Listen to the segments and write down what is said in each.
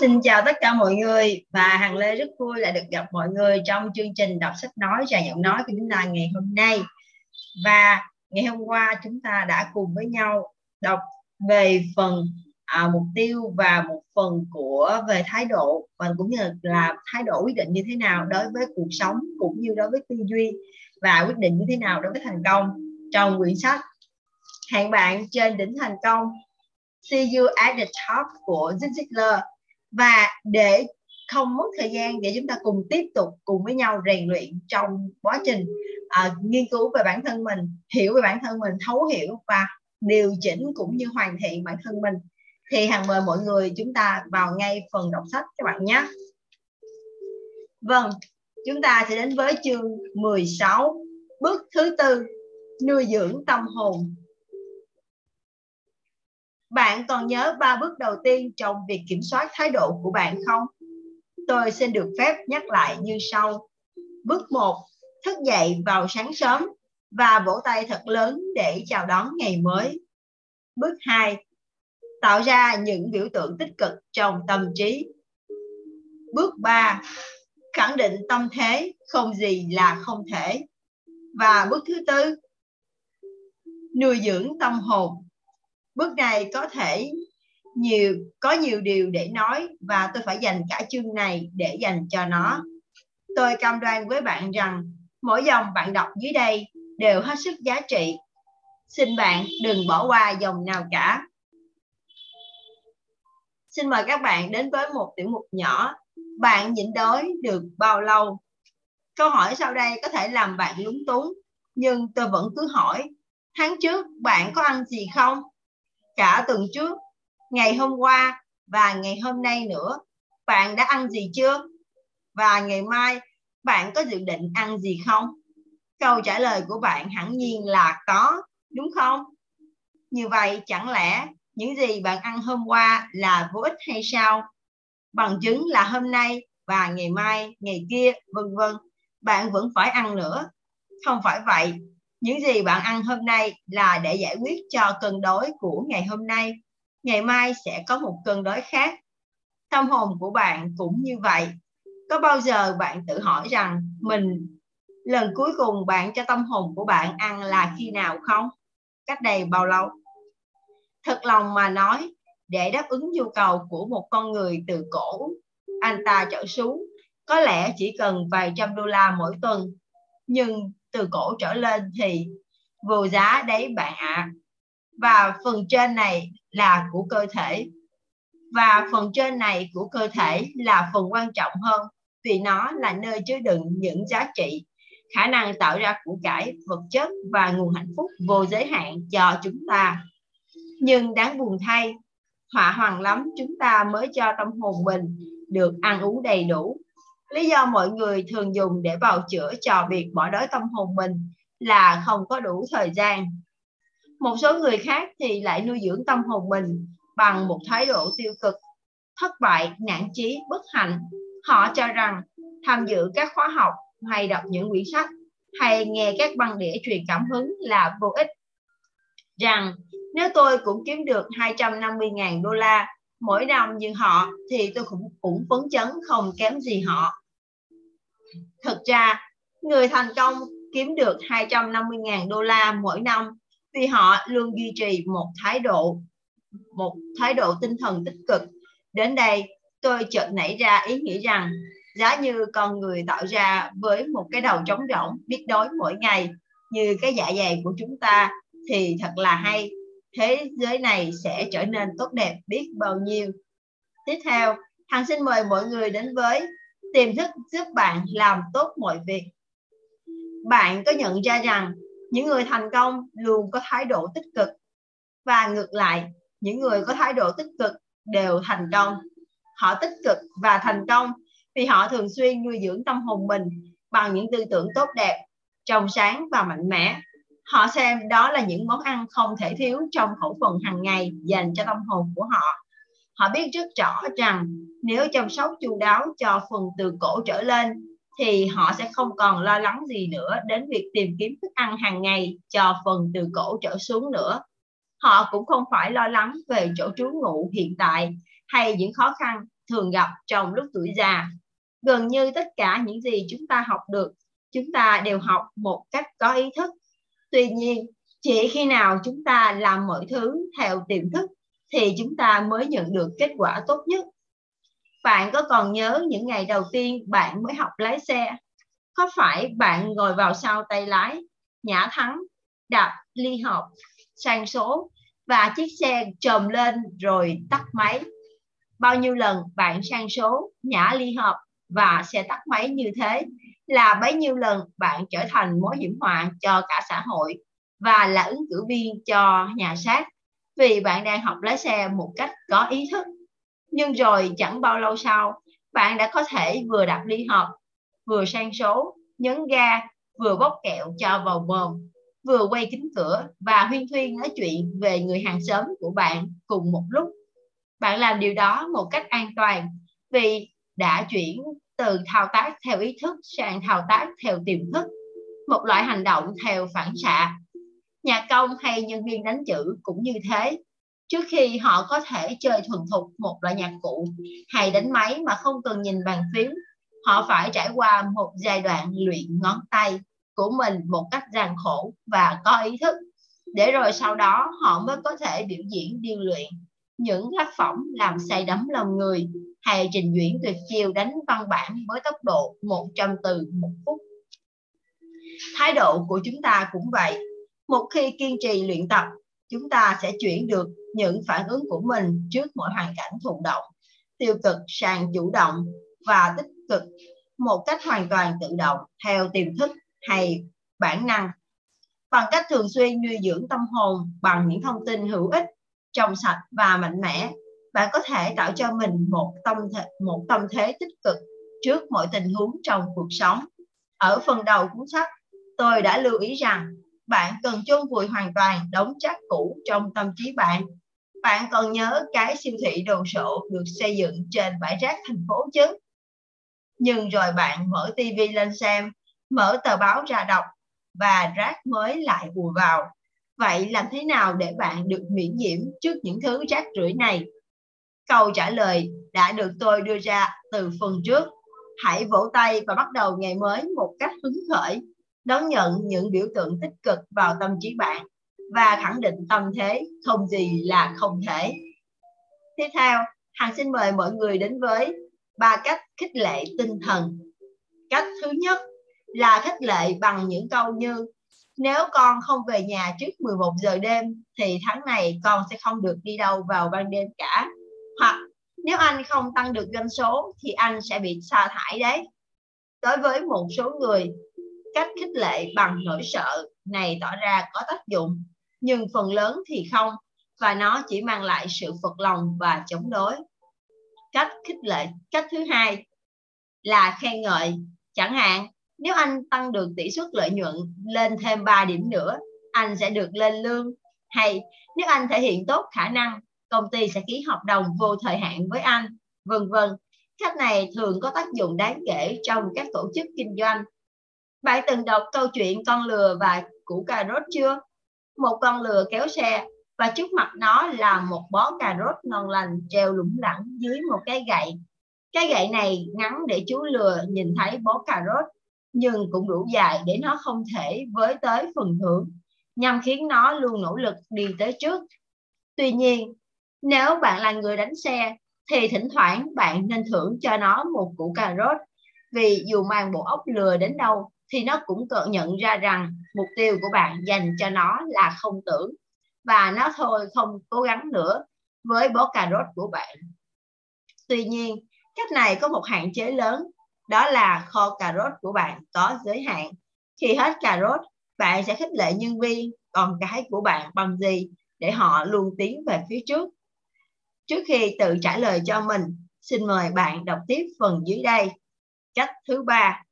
xin chào tất cả mọi người và Hằng Lê rất vui lại được gặp mọi người trong chương trình đọc sách nói và giọng nói của chúng ta ngày hôm nay. Và ngày hôm qua chúng ta đã cùng với nhau đọc về phần à, mục tiêu và một phần của về thái độ và cũng như là thái độ quyết định như thế nào đối với cuộc sống cũng như đối với tư duy và quyết định như thế nào đối với thành công trong quyển sách. Hẹn bạn trên đỉnh thành công. See You at the Top của Zig Ziglar và để không mất thời gian để chúng ta cùng tiếp tục cùng với nhau rèn luyện trong quá trình uh, nghiên cứu về bản thân mình hiểu về bản thân mình thấu hiểu và điều chỉnh cũng như hoàn thiện bản thân mình thì hàng mời mọi người chúng ta vào ngay phần đọc sách các bạn nhé. Vâng chúng ta sẽ đến với chương 16 bước thứ tư nuôi dưỡng tâm hồn bạn còn nhớ ba bước đầu tiên trong việc kiểm soát thái độ của bạn không? Tôi xin được phép nhắc lại như sau. Bước 1. Thức dậy vào sáng sớm và vỗ tay thật lớn để chào đón ngày mới. Bước 2. Tạo ra những biểu tượng tích cực trong tâm trí. Bước 3. Khẳng định tâm thế không gì là không thể. Và bước thứ tư, nuôi dưỡng tâm hồn bước này có thể nhiều, có nhiều điều để nói và tôi phải dành cả chương này để dành cho nó. Tôi cam đoan với bạn rằng mỗi dòng bạn đọc dưới đây đều hết sức giá trị. Xin bạn đừng bỏ qua dòng nào cả. Xin mời các bạn đến với một tiểu mục nhỏ. Bạn nhịn đói được bao lâu? Câu hỏi sau đây có thể làm bạn lúng túng, nhưng tôi vẫn cứ hỏi, tháng trước bạn có ăn gì không? Cả tuần trước, ngày hôm qua và ngày hôm nay nữa. Bạn đã ăn gì chưa? Và ngày mai bạn có dự định ăn gì không? Câu trả lời của bạn hẳn nhiên là có, đúng không? Như vậy chẳng lẽ những gì bạn ăn hôm qua là vô ích hay sao? Bằng chứng là hôm nay và ngày mai, ngày kia, vân vân, bạn vẫn phải ăn nữa. Không phải vậy, những gì bạn ăn hôm nay là để giải quyết cho cân đối của ngày hôm nay. Ngày mai sẽ có một cân đối khác. Tâm hồn của bạn cũng như vậy. Có bao giờ bạn tự hỏi rằng mình, lần cuối cùng bạn cho tâm hồn của bạn ăn là khi nào không? Cách đây bao lâu? Thật lòng mà nói, để đáp ứng nhu cầu của một con người từ cổ, anh ta trở xuống có lẽ chỉ cần vài trăm đô la mỗi tuần. Nhưng từ cổ trở lên thì vô giá đấy bạn ạ. À. và phần trên này là của cơ thể. Và phần trên này của cơ thể là phần quan trọng hơn, vì nó là nơi chứa đựng những giá trị, khả năng tạo ra của cải vật chất và nguồn hạnh phúc vô giới hạn cho chúng ta. Nhưng đáng buồn thay họa hoàng lắm, chúng ta mới cho tâm hồn mình được ăn uống đầy đủ lý do mọi người thường dùng để bào chữa cho việc bỏ đói tâm hồn mình là không có đủ thời gian. Một số người khác thì lại nuôi dưỡng tâm hồn mình bằng một thái độ tiêu cực, thất bại, nản chí, bất hạnh. Họ cho rằng tham dự các khóa học, hay đọc những quyển sách, hay nghe các băng đĩa truyền cảm hứng là vô ích. Rằng, nếu tôi cũng kiếm được 250.000 đô la mỗi năm như họ thì tôi cũng cũng phấn chấn không kém gì họ. Thực ra, người thành công kiếm được 250.000 đô la mỗi năm vì họ luôn duy trì một thái độ một thái độ tinh thần tích cực. Đến đây, tôi chợt nảy ra ý nghĩ rằng giá như con người tạo ra với một cái đầu trống rỗng biết đói mỗi ngày như cái dạ dày của chúng ta thì thật là hay thế giới này sẽ trở nên tốt đẹp biết bao nhiêu. Tiếp theo, Hằng xin mời mọi người đến với tiềm thức giúp bạn làm tốt mọi việc. Bạn có nhận ra rằng những người thành công luôn có thái độ tích cực và ngược lại, những người có thái độ tích cực đều thành công. Họ tích cực và thành công vì họ thường xuyên nuôi dưỡng tâm hồn mình bằng những tư tưởng tốt đẹp, trong sáng và mạnh mẽ họ xem đó là những món ăn không thể thiếu trong khẩu phần hàng ngày dành cho tâm hồn của họ họ biết rất rõ rằng nếu chăm sóc chu đáo cho phần từ cổ trở lên thì họ sẽ không còn lo lắng gì nữa đến việc tìm kiếm thức ăn hàng ngày cho phần từ cổ trở xuống nữa họ cũng không phải lo lắng về chỗ trú ngụ hiện tại hay những khó khăn thường gặp trong lúc tuổi già. Gần như tất cả những gì chúng ta học được, chúng ta đều học một cách có ý thức. Tuy nhiên, chỉ khi nào chúng ta làm mọi thứ theo tiềm thức thì chúng ta mới nhận được kết quả tốt nhất. Bạn có còn nhớ những ngày đầu tiên bạn mới học lái xe? Có phải bạn ngồi vào sau tay lái, nhả thắng, đạp ly hợp, sang số và chiếc xe trồm lên rồi tắt máy? Bao nhiêu lần bạn sang số, nhả ly hợp và xe tắt máy như thế là bấy nhiêu lần bạn trở thành mối hiểm họa cho cả xã hội và là ứng cử viên cho nhà sát vì bạn đang học lái xe một cách có ý thức. Nhưng rồi chẳng bao lâu sau, bạn đã có thể vừa đạp ly hợp, vừa sang số, nhấn ga, vừa bóc kẹo cho vào mồm, vừa quay kính cửa và huyên thuyên nói chuyện về người hàng xóm của bạn cùng một lúc. Bạn làm điều đó một cách an toàn vì đã chuyển từ thao tác theo ý thức sang thao tác theo tiềm thức, một loại hành động theo phản xạ. Nhà công hay nhân viên đánh chữ cũng như thế. Trước khi họ có thể chơi thuần thục một loại nhạc cụ hay đánh máy mà không cần nhìn bàn phím họ phải trải qua một giai đoạn luyện ngón tay của mình một cách gian khổ và có ý thức. Để rồi sau đó họ mới có thể biểu diễn điêu luyện những tác phẩm làm say đắm lòng người hay trình duyễn tuyệt chiêu đánh văn bản với tốc độ 100 từ một phút. Thái độ của chúng ta cũng vậy. Một khi kiên trì luyện tập, chúng ta sẽ chuyển được những phản ứng của mình trước mọi hoàn cảnh thụ động, tiêu cực sang chủ động và tích cực một cách hoàn toàn tự động theo tiềm thức hay bản năng bằng cách thường xuyên nuôi dưỡng tâm hồn bằng những thông tin hữu ích trong sạch và mạnh mẽ bạn có thể tạo cho mình một tâm thế, một tâm thế tích cực trước mọi tình huống trong cuộc sống ở phần đầu cuốn sách tôi đã lưu ý rằng bạn cần chôn vùi hoàn toàn đống rác cũ trong tâm trí bạn. Bạn còn nhớ cái siêu thị đồ sộ được xây dựng trên bãi rác thành phố chứ? Nhưng rồi bạn mở tivi lên xem, mở tờ báo ra đọc và rác mới lại ùa vào. Vậy làm thế nào để bạn được miễn nhiễm trước những thứ rác rưởi này? Câu trả lời đã được tôi đưa ra từ phần trước. Hãy vỗ tay và bắt đầu ngày mới một cách hứng khởi đón nhận những biểu tượng tích cực vào tâm trí bạn và khẳng định tâm thế không gì là không thể. Tiếp theo, Hằng xin mời mọi người đến với ba cách khích lệ tinh thần. Cách thứ nhất là khích lệ bằng những câu như nếu con không về nhà trước 11 giờ đêm thì tháng này con sẽ không được đi đâu vào ban đêm cả. Hoặc nếu anh không tăng được doanh số thì anh sẽ bị sa thải đấy. Đối với một số người, cách khích lệ bằng nỗi sợ này tỏ ra có tác dụng nhưng phần lớn thì không và nó chỉ mang lại sự phật lòng và chống đối. Cách khích lệ cách thứ hai là khen ngợi. Chẳng hạn nếu anh tăng được tỷ suất lợi nhuận lên thêm 3 điểm nữa anh sẽ được lên lương. Hay nếu anh thể hiện tốt khả năng công ty sẽ ký hợp đồng vô thời hạn với anh vân vân cách này thường có tác dụng đáng kể trong các tổ chức kinh doanh bạn từng đọc câu chuyện con lừa và củ cà rốt chưa? Một con lừa kéo xe và trước mặt nó là một bó cà rốt ngon lành treo lủng lẳng dưới một cái gậy. Cái gậy này ngắn để chú lừa nhìn thấy bó cà rốt nhưng cũng đủ dài để nó không thể với tới phần thưởng nhằm khiến nó luôn nỗ lực đi tới trước. Tuy nhiên, nếu bạn là người đánh xe thì thỉnh thoảng bạn nên thưởng cho nó một củ cà rốt vì dù mang bộ óc lừa đến đâu thì nó cũng tự nhận ra rằng mục tiêu của bạn dành cho nó là không tưởng và nó thôi không cố gắng nữa với bó cà rốt của bạn. Tuy nhiên, cách này có một hạn chế lớn, đó là kho cà rốt của bạn có giới hạn. Khi hết cà rốt, bạn sẽ khích lệ nhân viên, còn cái của bạn bằng gì để họ luôn tiến về phía trước. Trước khi tự trả lời cho mình, xin mời bạn đọc tiếp phần dưới đây. Cách thứ ba,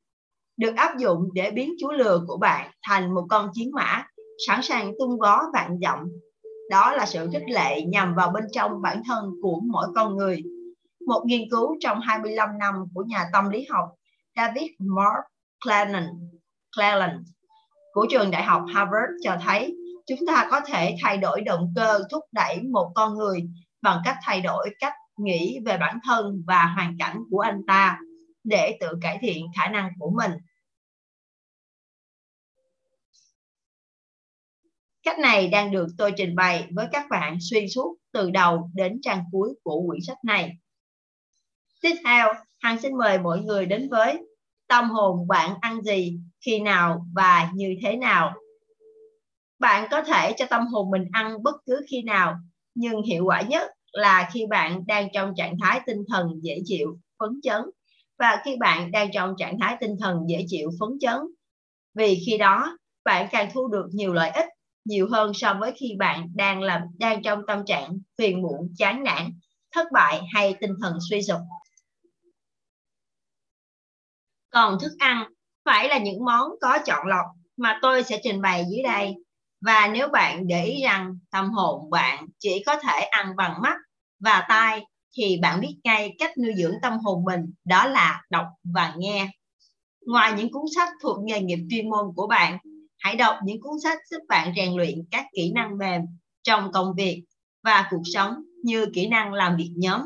được áp dụng để biến chú lừa của bạn thành một con chiến mã sẵn sàng tung vó vạn dặm. Đó là sự khích lệ nhằm vào bên trong bản thân của mỗi con người. Một nghiên cứu trong 25 năm của nhà tâm lý học David Mark clennon của trường đại học Harvard cho thấy chúng ta có thể thay đổi động cơ thúc đẩy một con người bằng cách thay đổi cách nghĩ về bản thân và hoàn cảnh của anh ta để tự cải thiện khả năng của mình Cách này đang được tôi trình bày với các bạn xuyên suốt từ đầu đến trang cuối của quyển sách này. Tiếp theo, Hằng xin mời mọi người đến với tâm hồn bạn ăn gì, khi nào và như thế nào. Bạn có thể cho tâm hồn mình ăn bất cứ khi nào, nhưng hiệu quả nhất là khi bạn đang trong trạng thái tinh thần dễ chịu, phấn chấn và khi bạn đang trong trạng thái tinh thần dễ chịu, phấn chấn. Vì khi đó, bạn càng thu được nhiều lợi ích nhiều hơn so với khi bạn đang làm đang trong tâm trạng phiền muộn, chán nản, thất bại hay tinh thần suy sụp. Còn thức ăn phải là những món có chọn lọc mà tôi sẽ trình bày dưới đây. Và nếu bạn để ý rằng tâm hồn bạn chỉ có thể ăn bằng mắt và tai thì bạn biết ngay cách nuôi dưỡng tâm hồn mình đó là đọc và nghe. Ngoài những cuốn sách thuộc nghề nghiệp chuyên môn của bạn Hãy đọc những cuốn sách giúp bạn rèn luyện các kỹ năng mềm trong công việc và cuộc sống như kỹ năng làm việc nhóm,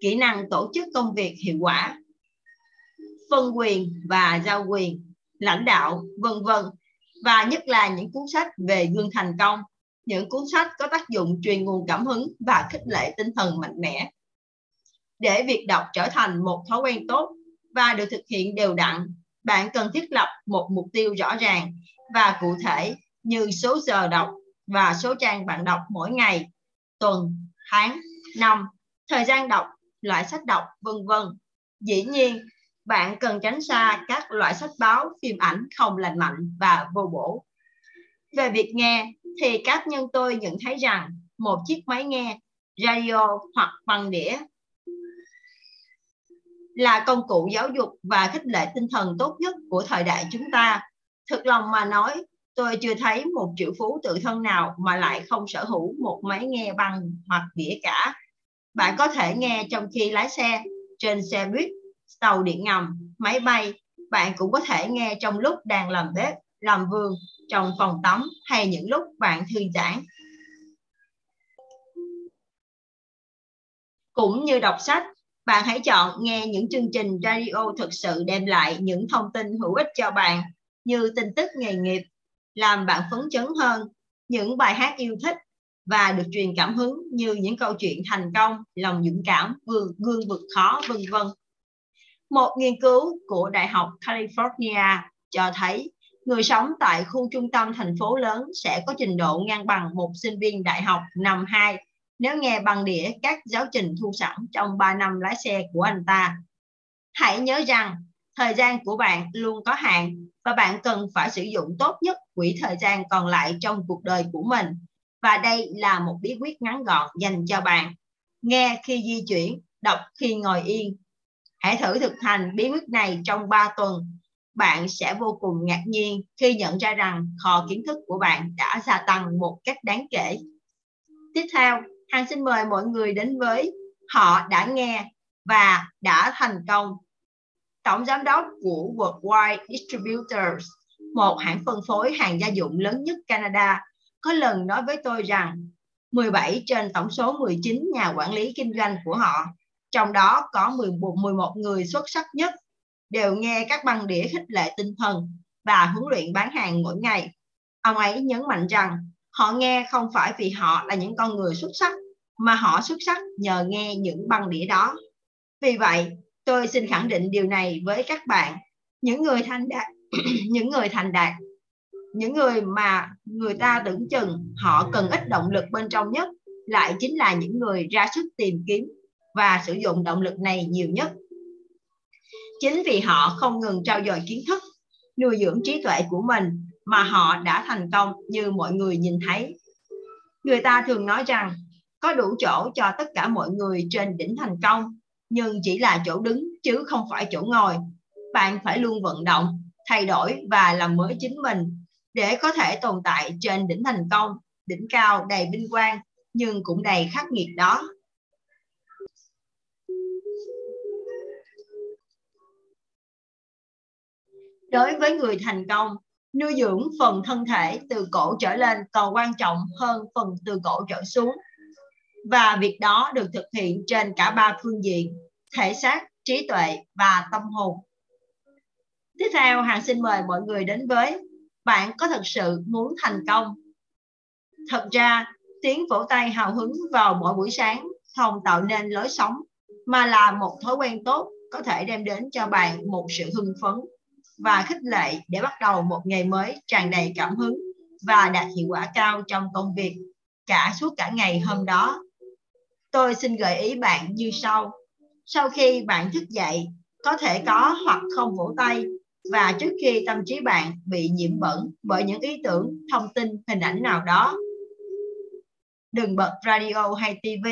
kỹ năng tổ chức công việc hiệu quả, phân quyền và giao quyền, lãnh đạo, vân vân và nhất là những cuốn sách về gương thành công, những cuốn sách có tác dụng truyền nguồn cảm hứng và khích lệ tinh thần mạnh mẽ. Để việc đọc trở thành một thói quen tốt và được thực hiện đều đặn, bạn cần thiết lập một mục tiêu rõ ràng và cụ thể như số giờ đọc và số trang bạn đọc mỗi ngày, tuần, tháng, năm, thời gian đọc, loại sách đọc, vân vân. Dĩ nhiên, bạn cần tránh xa các loại sách báo, phim ảnh không lành mạnh và vô bổ. Về việc nghe, thì các nhân tôi nhận thấy rằng một chiếc máy nghe, radio hoặc băng đĩa là công cụ giáo dục và khích lệ tinh thần tốt nhất của thời đại chúng ta Thực lòng mà nói, tôi chưa thấy một triệu phú tự thân nào mà lại không sở hữu một máy nghe băng hoặc đĩa cả. Bạn có thể nghe trong khi lái xe, trên xe buýt, tàu điện ngầm, máy bay. Bạn cũng có thể nghe trong lúc đang làm bếp, làm vườn, trong phòng tắm hay những lúc bạn thư giãn. Cũng như đọc sách, bạn hãy chọn nghe những chương trình radio thực sự đem lại những thông tin hữu ích cho bạn như tin tức nghề nghiệp, làm bạn phấn chấn hơn, những bài hát yêu thích và được truyền cảm hứng như những câu chuyện thành công, lòng dũng cảm, gương vượt khó, vân vân. Một nghiên cứu của Đại học California cho thấy người sống tại khu trung tâm thành phố lớn sẽ có trình độ ngang bằng một sinh viên đại học năm 2 nếu nghe bằng đĩa các giáo trình thu sẵn trong 3 năm lái xe của anh ta. Hãy nhớ rằng thời gian của bạn luôn có hạn và bạn cần phải sử dụng tốt nhất quỹ thời gian còn lại trong cuộc đời của mình. Và đây là một bí quyết ngắn gọn dành cho bạn. Nghe khi di chuyển, đọc khi ngồi yên. Hãy thử thực hành bí quyết này trong 3 tuần. Bạn sẽ vô cùng ngạc nhiên khi nhận ra rằng kho kiến thức của bạn đã gia tăng một cách đáng kể. Tiếp theo, Hằng xin mời mọi người đến với họ đã nghe và đã thành công tổng giám đốc của Worldwide Distributors, một hãng phân phối hàng gia dụng lớn nhất Canada, có lần nói với tôi rằng 17 trên tổng số 19 nhà quản lý kinh doanh của họ, trong đó có 11, 11 người xuất sắc nhất, đều nghe các băng đĩa khích lệ tinh thần và huấn luyện bán hàng mỗi ngày. Ông ấy nhấn mạnh rằng họ nghe không phải vì họ là những con người xuất sắc, mà họ xuất sắc nhờ nghe những băng đĩa đó. Vì vậy, Tôi xin khẳng định điều này với các bạn. Những người thành đạt, những người thành đạt, những người mà người ta tưởng chừng họ cần ít động lực bên trong nhất lại chính là những người ra sức tìm kiếm và sử dụng động lực này nhiều nhất. Chính vì họ không ngừng trao dồi kiến thức, nuôi dưỡng trí tuệ của mình mà họ đã thành công như mọi người nhìn thấy. Người ta thường nói rằng có đủ chỗ cho tất cả mọi người trên đỉnh thành công nhưng chỉ là chỗ đứng chứ không phải chỗ ngồi. Bạn phải luôn vận động, thay đổi và làm mới chính mình để có thể tồn tại trên đỉnh thành công, đỉnh cao đầy vinh quang nhưng cũng đầy khắc nghiệt đó. Đối với người thành công, nuôi dưỡng phần thân thể từ cổ trở lên còn quan trọng hơn phần từ cổ trở xuống. Và việc đó được thực hiện trên cả ba phương diện thể xác trí tuệ và tâm hồn. Tiếp theo hàng xin mời mọi người đến với bạn có thật sự muốn thành công. Thật ra tiếng vỗ tay hào hứng vào mỗi buổi sáng không tạo nên lối sống mà là một thói quen tốt có thể đem đến cho bạn một sự hưng phấn và khích lệ để bắt đầu một ngày mới tràn đầy cảm hứng và đạt hiệu quả cao trong công việc cả suốt cả ngày hôm đó. Tôi xin gợi ý bạn như sau. Sau khi bạn thức dậy, có thể có hoặc không vỗ tay và trước khi tâm trí bạn bị nhiễm bẩn bởi những ý tưởng, thông tin, hình ảnh nào đó. Đừng bật radio hay TV.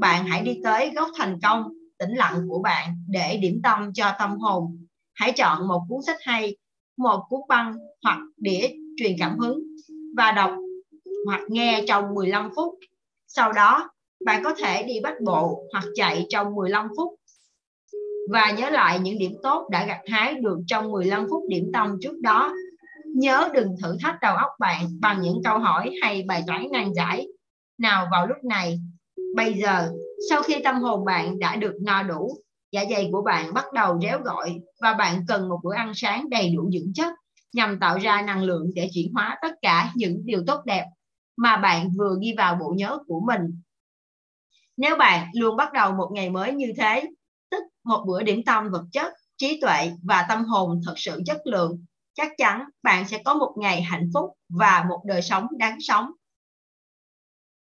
Bạn hãy đi tới góc thành công, tĩnh lặng của bạn để điểm tâm cho tâm hồn. Hãy chọn một cuốn sách hay, một cuốn băng hoặc đĩa truyền cảm hứng và đọc hoặc nghe trong 15 phút. Sau đó, bạn có thể đi bắt bộ hoặc chạy trong 15 phút và nhớ lại những điểm tốt đã gặt hái được trong 15 phút điểm tâm trước đó. Nhớ đừng thử thách đầu óc bạn bằng những câu hỏi hay bài toán nan giải. Nào vào lúc này, bây giờ, sau khi tâm hồn bạn đã được no đủ, dạ dày của bạn bắt đầu réo gọi và bạn cần một bữa ăn sáng đầy đủ dưỡng chất nhằm tạo ra năng lượng để chuyển hóa tất cả những điều tốt đẹp mà bạn vừa ghi vào bộ nhớ của mình. Nếu bạn luôn bắt đầu một ngày mới như thế, tức một bữa điểm tâm vật chất, trí tuệ và tâm hồn thật sự chất lượng, chắc chắn bạn sẽ có một ngày hạnh phúc và một đời sống đáng sống.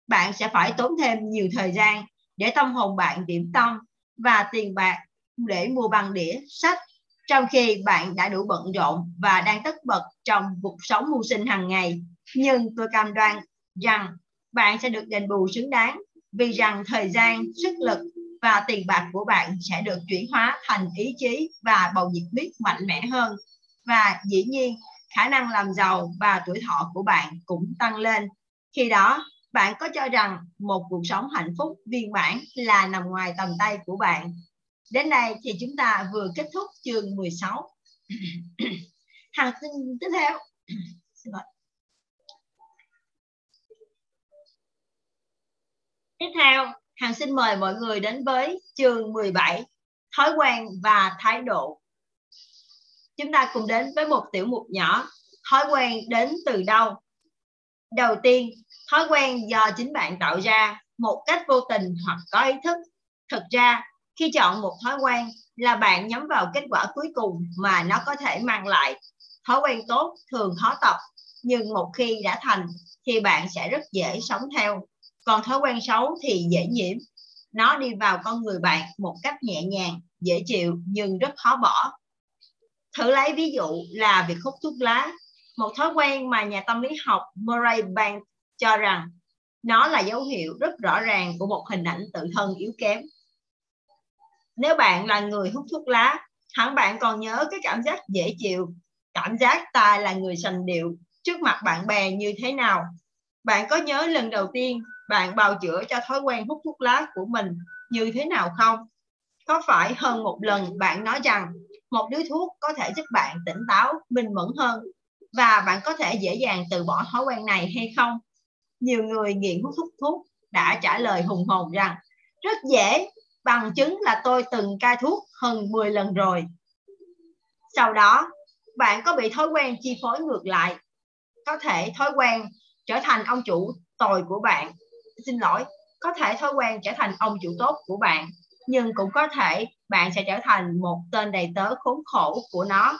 Bạn sẽ phải tốn thêm nhiều thời gian để tâm hồn bạn điểm tâm và tiền bạc để mua bằng đĩa, sách trong khi bạn đã đủ bận rộn và đang tất bật trong cuộc sống mưu sinh hàng ngày. Nhưng tôi cam đoan rằng bạn sẽ được đền bù xứng đáng vì rằng thời gian, sức lực và tiền bạc của bạn sẽ được chuyển hóa thành ý chí và bầu nhiệt huyết mạnh mẽ hơn. Và dĩ nhiên, khả năng làm giàu và tuổi thọ của bạn cũng tăng lên. Khi đó, bạn có cho rằng một cuộc sống hạnh phúc viên mãn là nằm ngoài tầm tay của bạn. Đến đây thì chúng ta vừa kết thúc chương 16. Hàng tiếp theo. Tiếp theo, hàng xin mời mọi người đến với chương 17, thói quen và thái độ. Chúng ta cùng đến với một tiểu mục nhỏ, thói quen đến từ đâu? Đầu tiên, thói quen do chính bạn tạo ra một cách vô tình hoặc có ý thức. Thực ra, khi chọn một thói quen là bạn nhắm vào kết quả cuối cùng mà nó có thể mang lại. Thói quen tốt thường khó tập, nhưng một khi đã thành thì bạn sẽ rất dễ sống theo còn thói quen xấu thì dễ nhiễm nó đi vào con người bạn một cách nhẹ nhàng dễ chịu nhưng rất khó bỏ thử lấy ví dụ là việc hút thuốc lá một thói quen mà nhà tâm lý học Murray Bank cho rằng nó là dấu hiệu rất rõ ràng của một hình ảnh tự thân yếu kém. Nếu bạn là người hút thuốc lá hẳn bạn còn nhớ cái cảm giác dễ chịu cảm giác ta là người sành điệu trước mặt bạn bè như thế nào. Bạn có nhớ lần đầu tiên bạn bào chữa cho thói quen hút thuốc lá của mình như thế nào không? Có phải hơn một lần bạn nói rằng một điếu thuốc có thể giúp bạn tỉnh táo, minh mẫn hơn? Và bạn có thể dễ dàng từ bỏ thói quen này hay không? Nhiều người nghiện hút thuốc thuốc đã trả lời hùng hồn rằng rất dễ, bằng chứng là tôi từng cai thuốc hơn 10 lần rồi. Sau đó, bạn có bị thói quen chi phối ngược lại. Có thể thói quen trở thành ông chủ tồi của bạn xin lỗi có thể thói quen trở thành ông chủ tốt của bạn nhưng cũng có thể bạn sẽ trở thành một tên đầy tớ khốn khổ của nó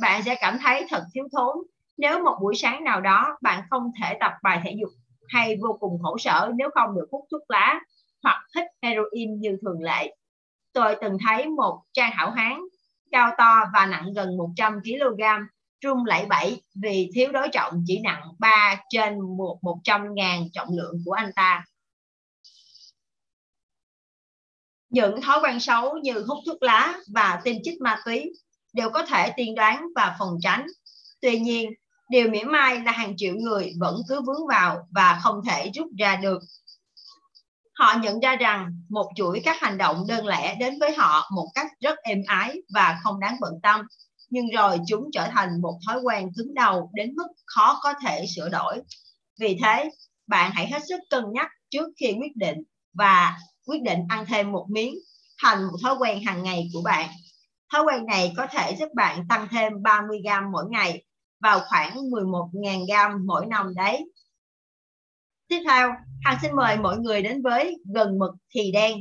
bạn sẽ cảm thấy thật thiếu thốn nếu một buổi sáng nào đó bạn không thể tập bài thể dục hay vô cùng khổ sở nếu không được hút thuốc lá hoặc hít heroin như thường lệ. Tôi từng thấy một trang hảo hán cao to và nặng gần 100 kg rung lẩy bẩy vì thiếu đối trọng chỉ nặng 3 trên một 100 ngàn trọng lượng của anh ta. Những thói quen xấu như hút thuốc lá và tiêm chích ma túy đều có thể tiên đoán và phòng tránh. Tuy nhiên, điều mỉa mai là hàng triệu người vẫn cứ vướng vào và không thể rút ra được. Họ nhận ra rằng một chuỗi các hành động đơn lẻ đến với họ một cách rất êm ái và không đáng bận tâm nhưng rồi chúng trở thành một thói quen cứng đầu đến mức khó có thể sửa đổi. Vì thế, bạn hãy hết sức cân nhắc trước khi quyết định và quyết định ăn thêm một miếng thành một thói quen hàng ngày của bạn. Thói quen này có thể giúp bạn tăng thêm 30 gram mỗi ngày vào khoảng 11.000 gram mỗi năm đấy. Tiếp theo, Hằng xin mời mọi người đến với gần mực thì đen.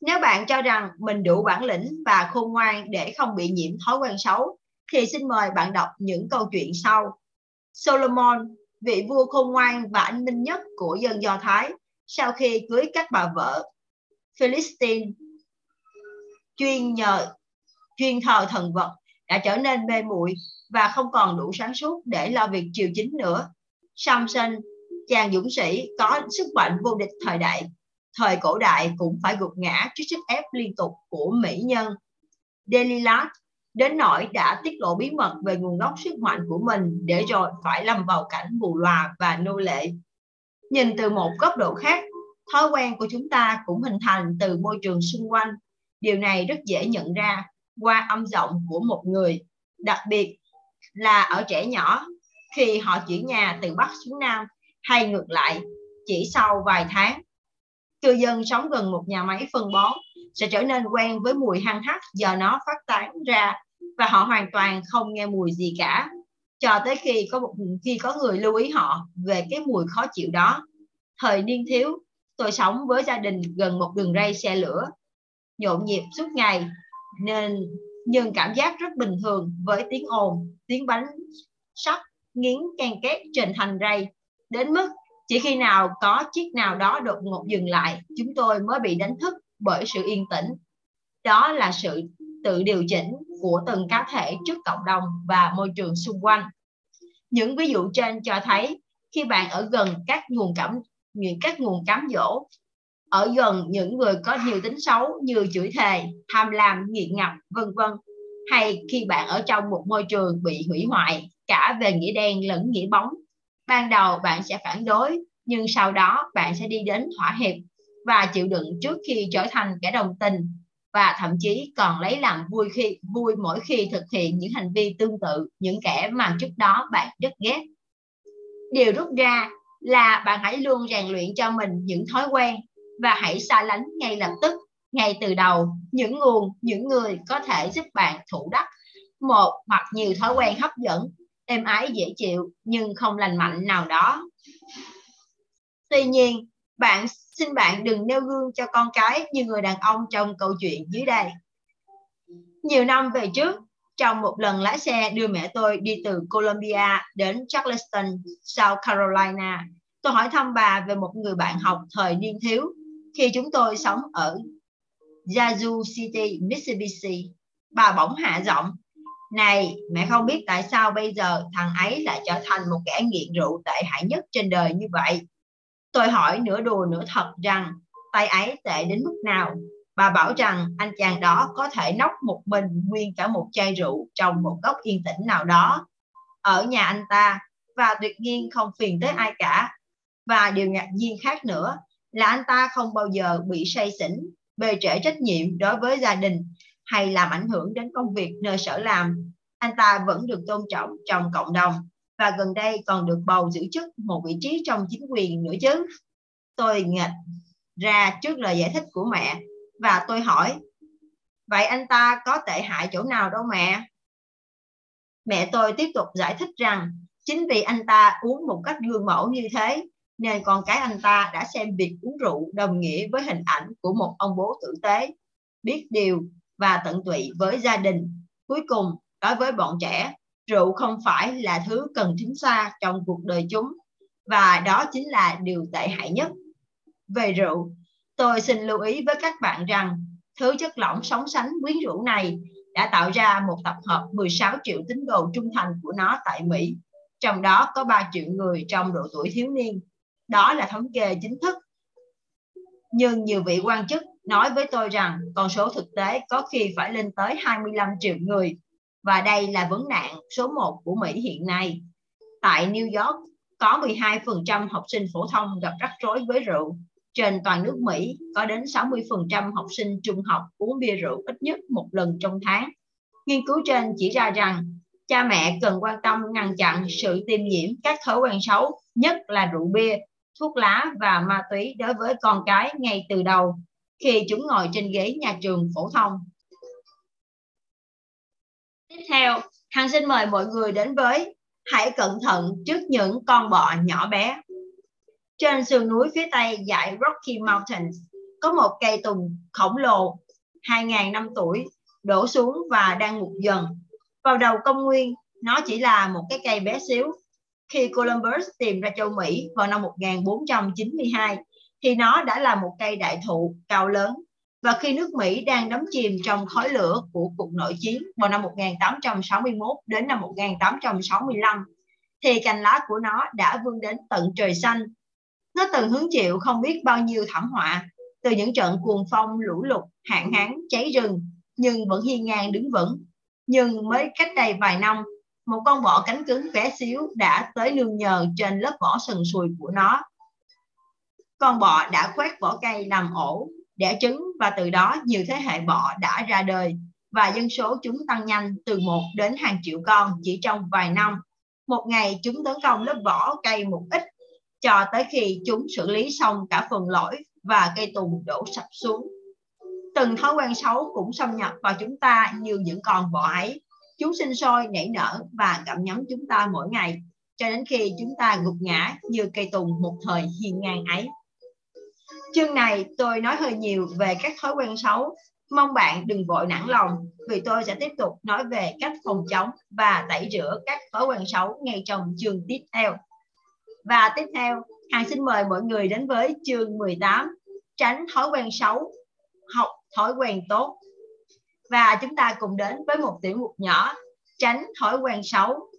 Nếu bạn cho rằng mình đủ bản lĩnh và khôn ngoan để không bị nhiễm thói quen xấu, thì xin mời bạn đọc những câu chuyện sau. Solomon, vị vua khôn ngoan và anh minh nhất của dân Do Thái, sau khi cưới các bà vợ Philistine chuyên nhờ chuyên thờ thần vật đã trở nên mê muội và không còn đủ sáng suốt để lo việc triều chính nữa. Samson, chàng dũng sĩ có sức mạnh vô địch thời đại, thời cổ đại cũng phải gục ngã trước sức ép liên tục của mỹ nhân. Delilah đến nỗi đã tiết lộ bí mật về nguồn gốc sức mạnh của mình để rồi phải lâm vào cảnh bù lòa và nô lệ. Nhìn từ một góc độ khác, thói quen của chúng ta cũng hình thành từ môi trường xung quanh. Điều này rất dễ nhận ra qua âm giọng của một người, đặc biệt là ở trẻ nhỏ khi họ chuyển nhà từ Bắc xuống Nam hay ngược lại chỉ sau vài tháng. Cư dân sống gần một nhà máy phân bón sẽ trở nên quen với mùi hăng hắc do nó phát tán ra và họ hoàn toàn không nghe mùi gì cả cho tới khi có một khi có người lưu ý họ về cái mùi khó chịu đó. Thời niên thiếu, tôi sống với gia đình gần một đường ray xe lửa, nhộn nhịp suốt ngày nên nhưng cảm giác rất bình thường với tiếng ồn, tiếng bánh sắt nghiến can két trên thành ray. Đến mức chỉ khi nào có chiếc nào đó đột ngột dừng lại chúng tôi mới bị đánh thức bởi sự yên tĩnh. Đó là sự tự điều chỉnh của từng cá thể trước cộng đồng và môi trường xung quanh. Những ví dụ trên cho thấy khi bạn ở gần các nguồn cảm những các nguồn cám dỗ ở gần những người có nhiều tính xấu như chửi thề, tham lam, nghiện ngập, vân vân hay khi bạn ở trong một môi trường bị hủy hoại cả về nghĩa đen lẫn nghĩa bóng. Ban đầu bạn sẽ phản đối, nhưng sau đó bạn sẽ đi đến thỏa hiệp và chịu đựng trước khi trở thành kẻ đồng tình và thậm chí còn lấy làm vui khi vui mỗi khi thực hiện những hành vi tương tự những kẻ mà trước đó bạn rất ghét. Điều rút ra là bạn hãy luôn rèn luyện cho mình những thói quen và hãy xa lánh ngay lập tức ngay từ đầu những nguồn những người có thể giúp bạn thủ đắc. Một hoặc nhiều thói quen hấp dẫn êm ái dễ chịu nhưng không lành mạnh nào đó. Tuy nhiên bạn xin bạn đừng nêu gương cho con cái như người đàn ông trong câu chuyện dưới đây. Nhiều năm về trước trong một lần lái xe đưa mẹ tôi đi từ Colombia đến Charleston, South Carolina. Tôi hỏi thăm bà về một người bạn học thời niên thiếu khi chúng tôi sống ở Yazoo City, Mississippi, Bà bỗng hạ giọng. Này, mẹ không biết tại sao bây giờ thằng ấy lại trở thành một kẻ nghiện rượu tệ hại nhất trên đời như vậy. Tôi hỏi nửa đùa nửa thật rằng tay ấy tệ đến mức nào. Bà bảo rằng anh chàng đó có thể nóc một mình nguyên cả một chai rượu trong một góc yên tĩnh nào đó ở nhà anh ta và tuyệt nhiên không phiền tới ai cả. Và điều ngạc nhiên khác nữa là anh ta không bao giờ bị say xỉn bề trễ trách nhiệm đối với gia đình hay làm ảnh hưởng đến công việc nơi sở làm. Anh ta vẫn được tôn trọng trong cộng đồng và gần đây còn được bầu giữ chức một vị trí trong chính quyền nữa chứ. Tôi nghịch ra trước lời giải thích của mẹ và tôi hỏi, Vậy anh ta có tệ hại chỗ nào đâu mẹ? Mẹ tôi tiếp tục giải thích rằng chính vì anh ta uống một cách gương mẫu như thế nên con cái anh ta đã xem việc uống rượu đồng nghĩa với hình ảnh của một ông bố tử tế, biết điều và tận tụy với gia đình. Cuối cùng, đối với bọn trẻ, rượu không phải là thứ cần tránh xa trong cuộc đời chúng và đó chính là điều tệ hại nhất. Về rượu, tôi xin lưu ý với các bạn rằng thứ chất lỏng sóng sánh quyến rũ này đã tạo ra một tập hợp 16 triệu tín đồ trung thành của nó tại Mỹ, trong đó có 3 triệu người trong độ tuổi thiếu niên đó là thống kê chính thức. Nhưng nhiều vị quan chức nói với tôi rằng con số thực tế có khi phải lên tới 25 triệu người và đây là vấn nạn số 1 của Mỹ hiện nay. Tại New York, có 12% học sinh phổ thông gặp rắc rối với rượu. Trên toàn nước Mỹ, có đến 60% học sinh trung học uống bia rượu ít nhất một lần trong tháng. Nghiên cứu trên chỉ ra rằng cha mẹ cần quan tâm ngăn chặn sự tiêm nhiễm các thói quen xấu, nhất là rượu bia, thuốc lá và ma túy đối với con cái ngay từ đầu khi chúng ngồi trên ghế nhà trường phổ thông. Tiếp theo, Hằng xin mời mọi người đến với Hãy cẩn thận trước những con bọ nhỏ bé. Trên sườn núi phía tây dãy Rocky Mountains có một cây tùng khổng lồ 2.000 năm tuổi đổ xuống và đang mục dần. Vào đầu công nguyên, nó chỉ là một cái cây bé xíu. Khi Columbus tìm ra châu Mỹ vào năm 1492, thì nó đã là một cây đại thụ cao lớn. Và khi nước Mỹ đang đắm chìm trong khói lửa của cuộc nội chiến vào năm 1861 đến năm 1865, thì cành lá của nó đã vươn đến tận trời xanh. Nó từng hứng chịu không biết bao nhiêu thảm họa, từ những trận cuồng phong, lũ lụt, hạn hán, cháy rừng, nhưng vẫn hiên ngang đứng vững. Nhưng mới cách đây vài năm, một con bọ cánh cứng bé xíu đã tới nương nhờ trên lớp vỏ sần sùi của nó. Con bọ đã khoét vỏ cây làm ổ, đẻ trứng và từ đó nhiều thế hệ bọ đã ra đời và dân số chúng tăng nhanh từ một đến hàng triệu con chỉ trong vài năm. Một ngày chúng tấn công lớp vỏ cây một ít cho tới khi chúng xử lý xong cả phần lõi và cây tùng đổ sập xuống. Từng thói quen xấu cũng xâm nhập vào chúng ta như những con bọ ấy. Chúng sinh sôi, nảy nở và gặm nhấm chúng ta mỗi ngày, cho đến khi chúng ta gục ngã như cây tùng một thời hiên ngang ấy. Chương này tôi nói hơi nhiều về các thói quen xấu. Mong bạn đừng vội nản lòng vì tôi sẽ tiếp tục nói về cách phòng chống và tẩy rửa các thói quen xấu ngay trong chương tiếp theo. Và tiếp theo, hàng xin mời mọi người đến với chương 18 tránh thói quen xấu, học thói quen tốt. Và chúng ta cùng đến với một tiểu mục nhỏ tránh thói quen xấu.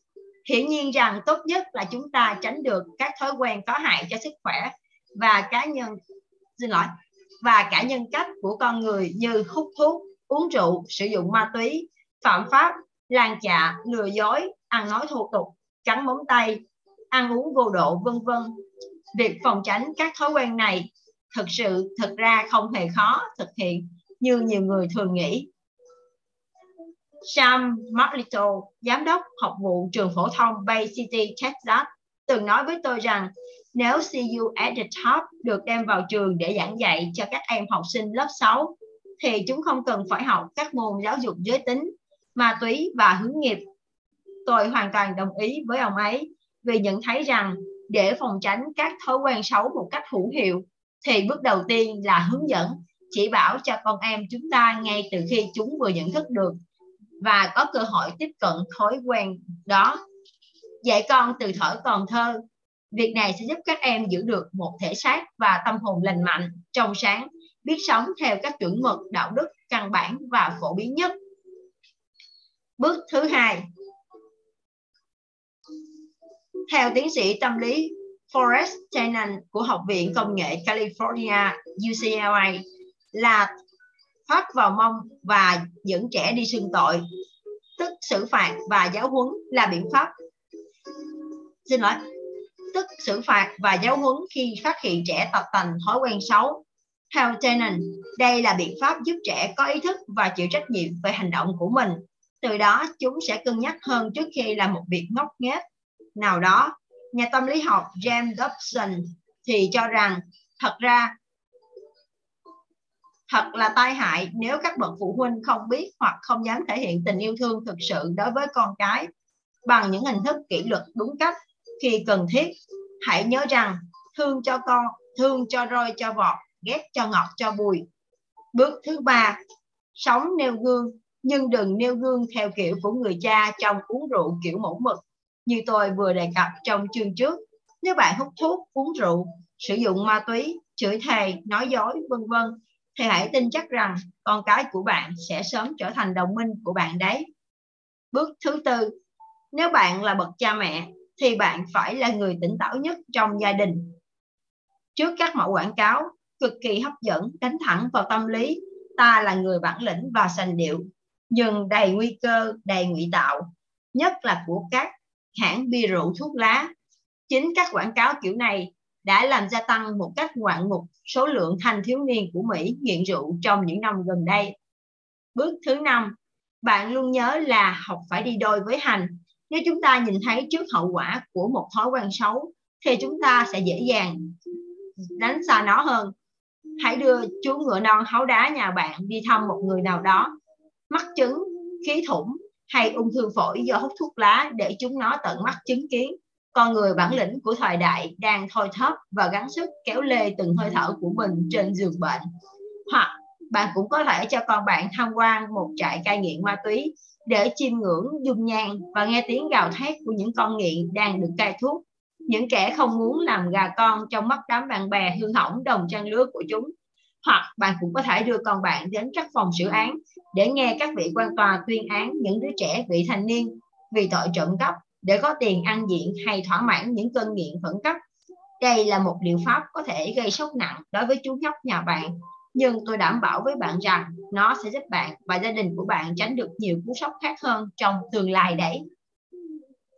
Hiển nhiên rằng tốt nhất là chúng ta tránh được các thói quen có hại cho sức khỏe và cá nhân xin lỗi và cả nhân cách của con người như hút thuốc, uống rượu, sử dụng ma túy, phạm pháp, lan chạ, lừa dối, ăn nói thô tục, cắn móng tay, ăn uống vô độ, vân vân. Việc phòng tránh các thói quen này thực sự thực ra không hề khó thực hiện như nhiều người thường nghĩ. Sam Marlito, giám đốc học vụ trường phổ thông Bay City, Texas, từng nói với tôi rằng nếu CU at the top được đem vào trường để giảng dạy cho các em học sinh lớp 6, thì chúng không cần phải học các môn giáo dục giới tính, ma túy và hướng nghiệp. Tôi hoàn toàn đồng ý với ông ấy vì nhận thấy rằng để phòng tránh các thói quen xấu một cách hữu hiệu thì bước đầu tiên là hướng dẫn chỉ bảo cho con em chúng ta ngay từ khi chúng vừa nhận thức được và có cơ hội tiếp cận thói quen đó. Dạy con từ thở còn thơ. Việc này sẽ giúp các em giữ được một thể xác và tâm hồn lành mạnh, trong sáng, biết sống theo các chuẩn mực, đạo đức, căn bản và phổ biến nhất. Bước thứ hai. Theo tiến sĩ tâm lý Forrest Tennant của Học viện Công nghệ California UCLA là phát vào mông và dẫn trẻ đi xưng tội, tức xử phạt và giáo huấn là biện pháp. Xin lỗi, tức xử phạt và giáo huấn khi phát hiện trẻ tập thành thói quen xấu. Theo Tenen, đây là biện pháp giúp trẻ có ý thức và chịu trách nhiệm về hành động của mình. Từ đó, chúng sẽ cân nhắc hơn trước khi làm một việc ngốc nghếch nào đó nhà tâm lý học James Dobson thì cho rằng thật ra thật là tai hại nếu các bậc phụ huynh không biết hoặc không dám thể hiện tình yêu thương thực sự đối với con cái bằng những hình thức kỷ luật đúng cách khi cần thiết hãy nhớ rằng thương cho con thương cho roi cho vọt ghét cho ngọt cho bùi bước thứ ba sống nêu gương nhưng đừng nêu gương theo kiểu của người cha trong uống rượu kiểu mẫu mực như tôi vừa đề cập trong chương trước. Nếu bạn hút thuốc, uống rượu, sử dụng ma túy, chửi thề, nói dối, vân vân, thì hãy tin chắc rằng con cái của bạn sẽ sớm trở thành đồng minh của bạn đấy. Bước thứ tư, nếu bạn là bậc cha mẹ thì bạn phải là người tỉnh táo nhất trong gia đình. Trước các mẫu quảng cáo cực kỳ hấp dẫn đánh thẳng vào tâm lý ta là người bản lĩnh và sành điệu nhưng đầy nguy cơ đầy ngụy tạo nhất là của các hãng bia rượu thuốc lá. Chính các quảng cáo kiểu này đã làm gia tăng một cách ngoạn mục số lượng thanh thiếu niên của Mỹ nghiện rượu trong những năm gần đây. Bước thứ năm, bạn luôn nhớ là học phải đi đôi với hành. Nếu chúng ta nhìn thấy trước hậu quả của một thói quen xấu, thì chúng ta sẽ dễ dàng đánh xa nó hơn hãy đưa chú ngựa non háo đá nhà bạn đi thăm một người nào đó mắc chứng khí thủng hay ung thư phổi do hút thuốc lá để chúng nó tận mắt chứng kiến con người bản lĩnh của thời đại đang thôi thóp và gắng sức kéo lê từng hơi thở của mình trên giường bệnh. Hoặc, bạn cũng có thể cho con bạn tham quan một trại cai nghiện ma túy để chiêm ngưỡng, dung nhan và nghe tiếng gào thét của những con nghiện đang được cai thuốc. Những kẻ không muốn làm gà con trong mắt đám bạn bè hư hỏng đồng trang lứa của chúng. Hoặc, bạn cũng có thể đưa con bạn đến các phòng xử án để nghe các vị quan tòa tuyên án những đứa trẻ vị thành niên vì tội trộm cắp để có tiền ăn diện hay thỏa mãn những cơn nghiện khẩn cấp. Đây là một liệu pháp có thể gây sốc nặng đối với chú nhóc nhà bạn, nhưng tôi đảm bảo với bạn rằng nó sẽ giúp bạn và gia đình của bạn tránh được nhiều cú sốc khác hơn trong tương lai đấy.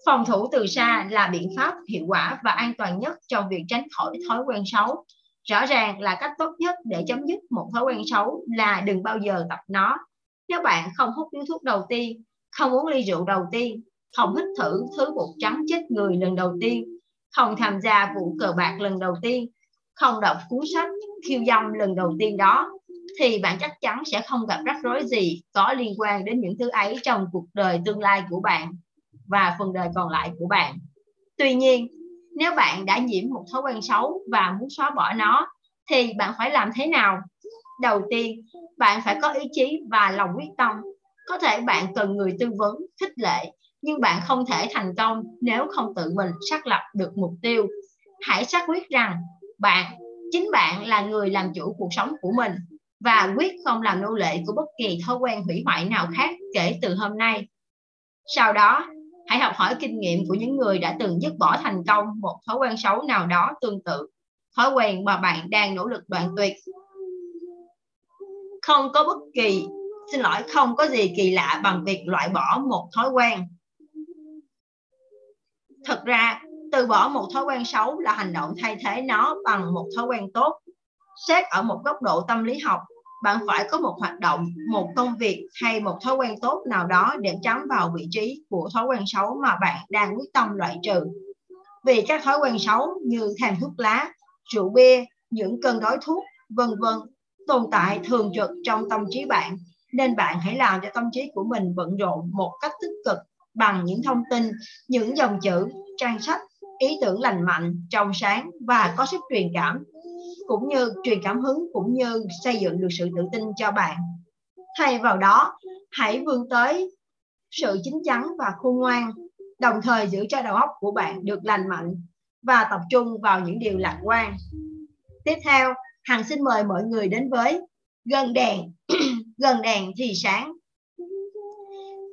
Phòng thủ từ xa là biện pháp hiệu quả và an toàn nhất trong việc tránh khỏi thói quen xấu. Rõ ràng là cách tốt nhất để chấm dứt một thói quen xấu là đừng bao giờ tập nó. Nếu bạn không hút điếu thuốc đầu tiên, không uống ly rượu đầu tiên, không hít thử thứ bột trắng chết người lần đầu tiên, không tham gia vụ cờ bạc lần đầu tiên, không đọc cuốn sách khiêu dâm lần đầu tiên đó, thì bạn chắc chắn sẽ không gặp rắc rối gì có liên quan đến những thứ ấy trong cuộc đời tương lai của bạn và phần đời còn lại của bạn. Tuy nhiên, nếu bạn đã nhiễm một thói quen xấu và muốn xóa bỏ nó, thì bạn phải làm thế nào? Đầu tiên, bạn phải có ý chí và lòng quyết tâm. Có thể bạn cần người tư vấn, khích lệ, nhưng bạn không thể thành công nếu không tự mình xác lập được mục tiêu. Hãy xác quyết rằng bạn, chính bạn là người làm chủ cuộc sống của mình và quyết không làm nô lệ của bất kỳ thói quen hủy hoại nào khác kể từ hôm nay. Sau đó, hãy học hỏi kinh nghiệm của những người đã từng dứt bỏ thành công một thói quen xấu nào đó tương tự, thói quen mà bạn đang nỗ lực đoạn tuyệt. Không có bất kỳ, xin lỗi, không có gì kỳ lạ bằng việc loại bỏ một thói quen. Thật ra, từ bỏ một thói quen xấu là hành động thay thế nó bằng một thói quen tốt. Xét ở một góc độ tâm lý học, bạn phải có một hoạt động, một công việc hay một thói quen tốt nào đó để chấm vào vị trí của thói quen xấu mà bạn đang quyết tâm loại trừ. Vì các thói quen xấu như thèm thuốc lá, rượu bia, những cơn đói thuốc, vân vân tồn tại thường trực trong tâm trí bạn nên bạn hãy làm cho tâm trí của mình bận rộn một cách tích cực bằng những thông tin, những dòng chữ, trang sách, ý tưởng lành mạnh, trong sáng và có sức truyền cảm cũng như truyền cảm hứng cũng như xây dựng được sự tự tin cho bạn. Thay vào đó, hãy vươn tới sự chín chắn và khôn ngoan, đồng thời giữ cho đầu óc của bạn được lành mạnh và tập trung vào những điều lạc quan. Tiếp theo, Hằng xin mời mọi người đến với gần đèn, gần đèn thì sáng.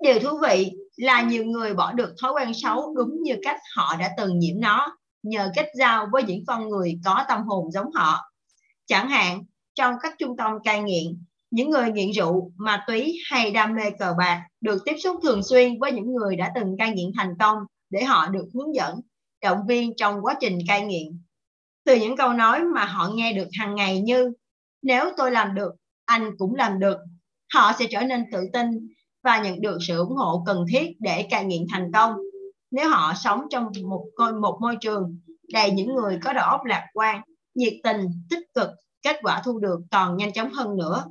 Điều thú vị là nhiều người bỏ được thói quen xấu đúng như cách họ đã từng nhiễm nó nhờ kết giao với những con người có tâm hồn giống họ. Chẳng hạn, trong các trung tâm cai nghiện, những người nghiện rượu, ma túy hay đam mê cờ bạc được tiếp xúc thường xuyên với những người đã từng cai nghiện thành công để họ được hướng dẫn, động viên trong quá trình cai nghiện. Từ những câu nói mà họ nghe được hàng ngày như nếu tôi làm được, anh cũng làm được, họ sẽ trở nên tự tin và nhận được sự ủng hộ cần thiết để cai nghiện thành công. Nếu họ sống trong một một môi trường đầy những người có đầu óc lạc quan, nhiệt tình, tích cực, kết quả thu được còn nhanh chóng hơn nữa.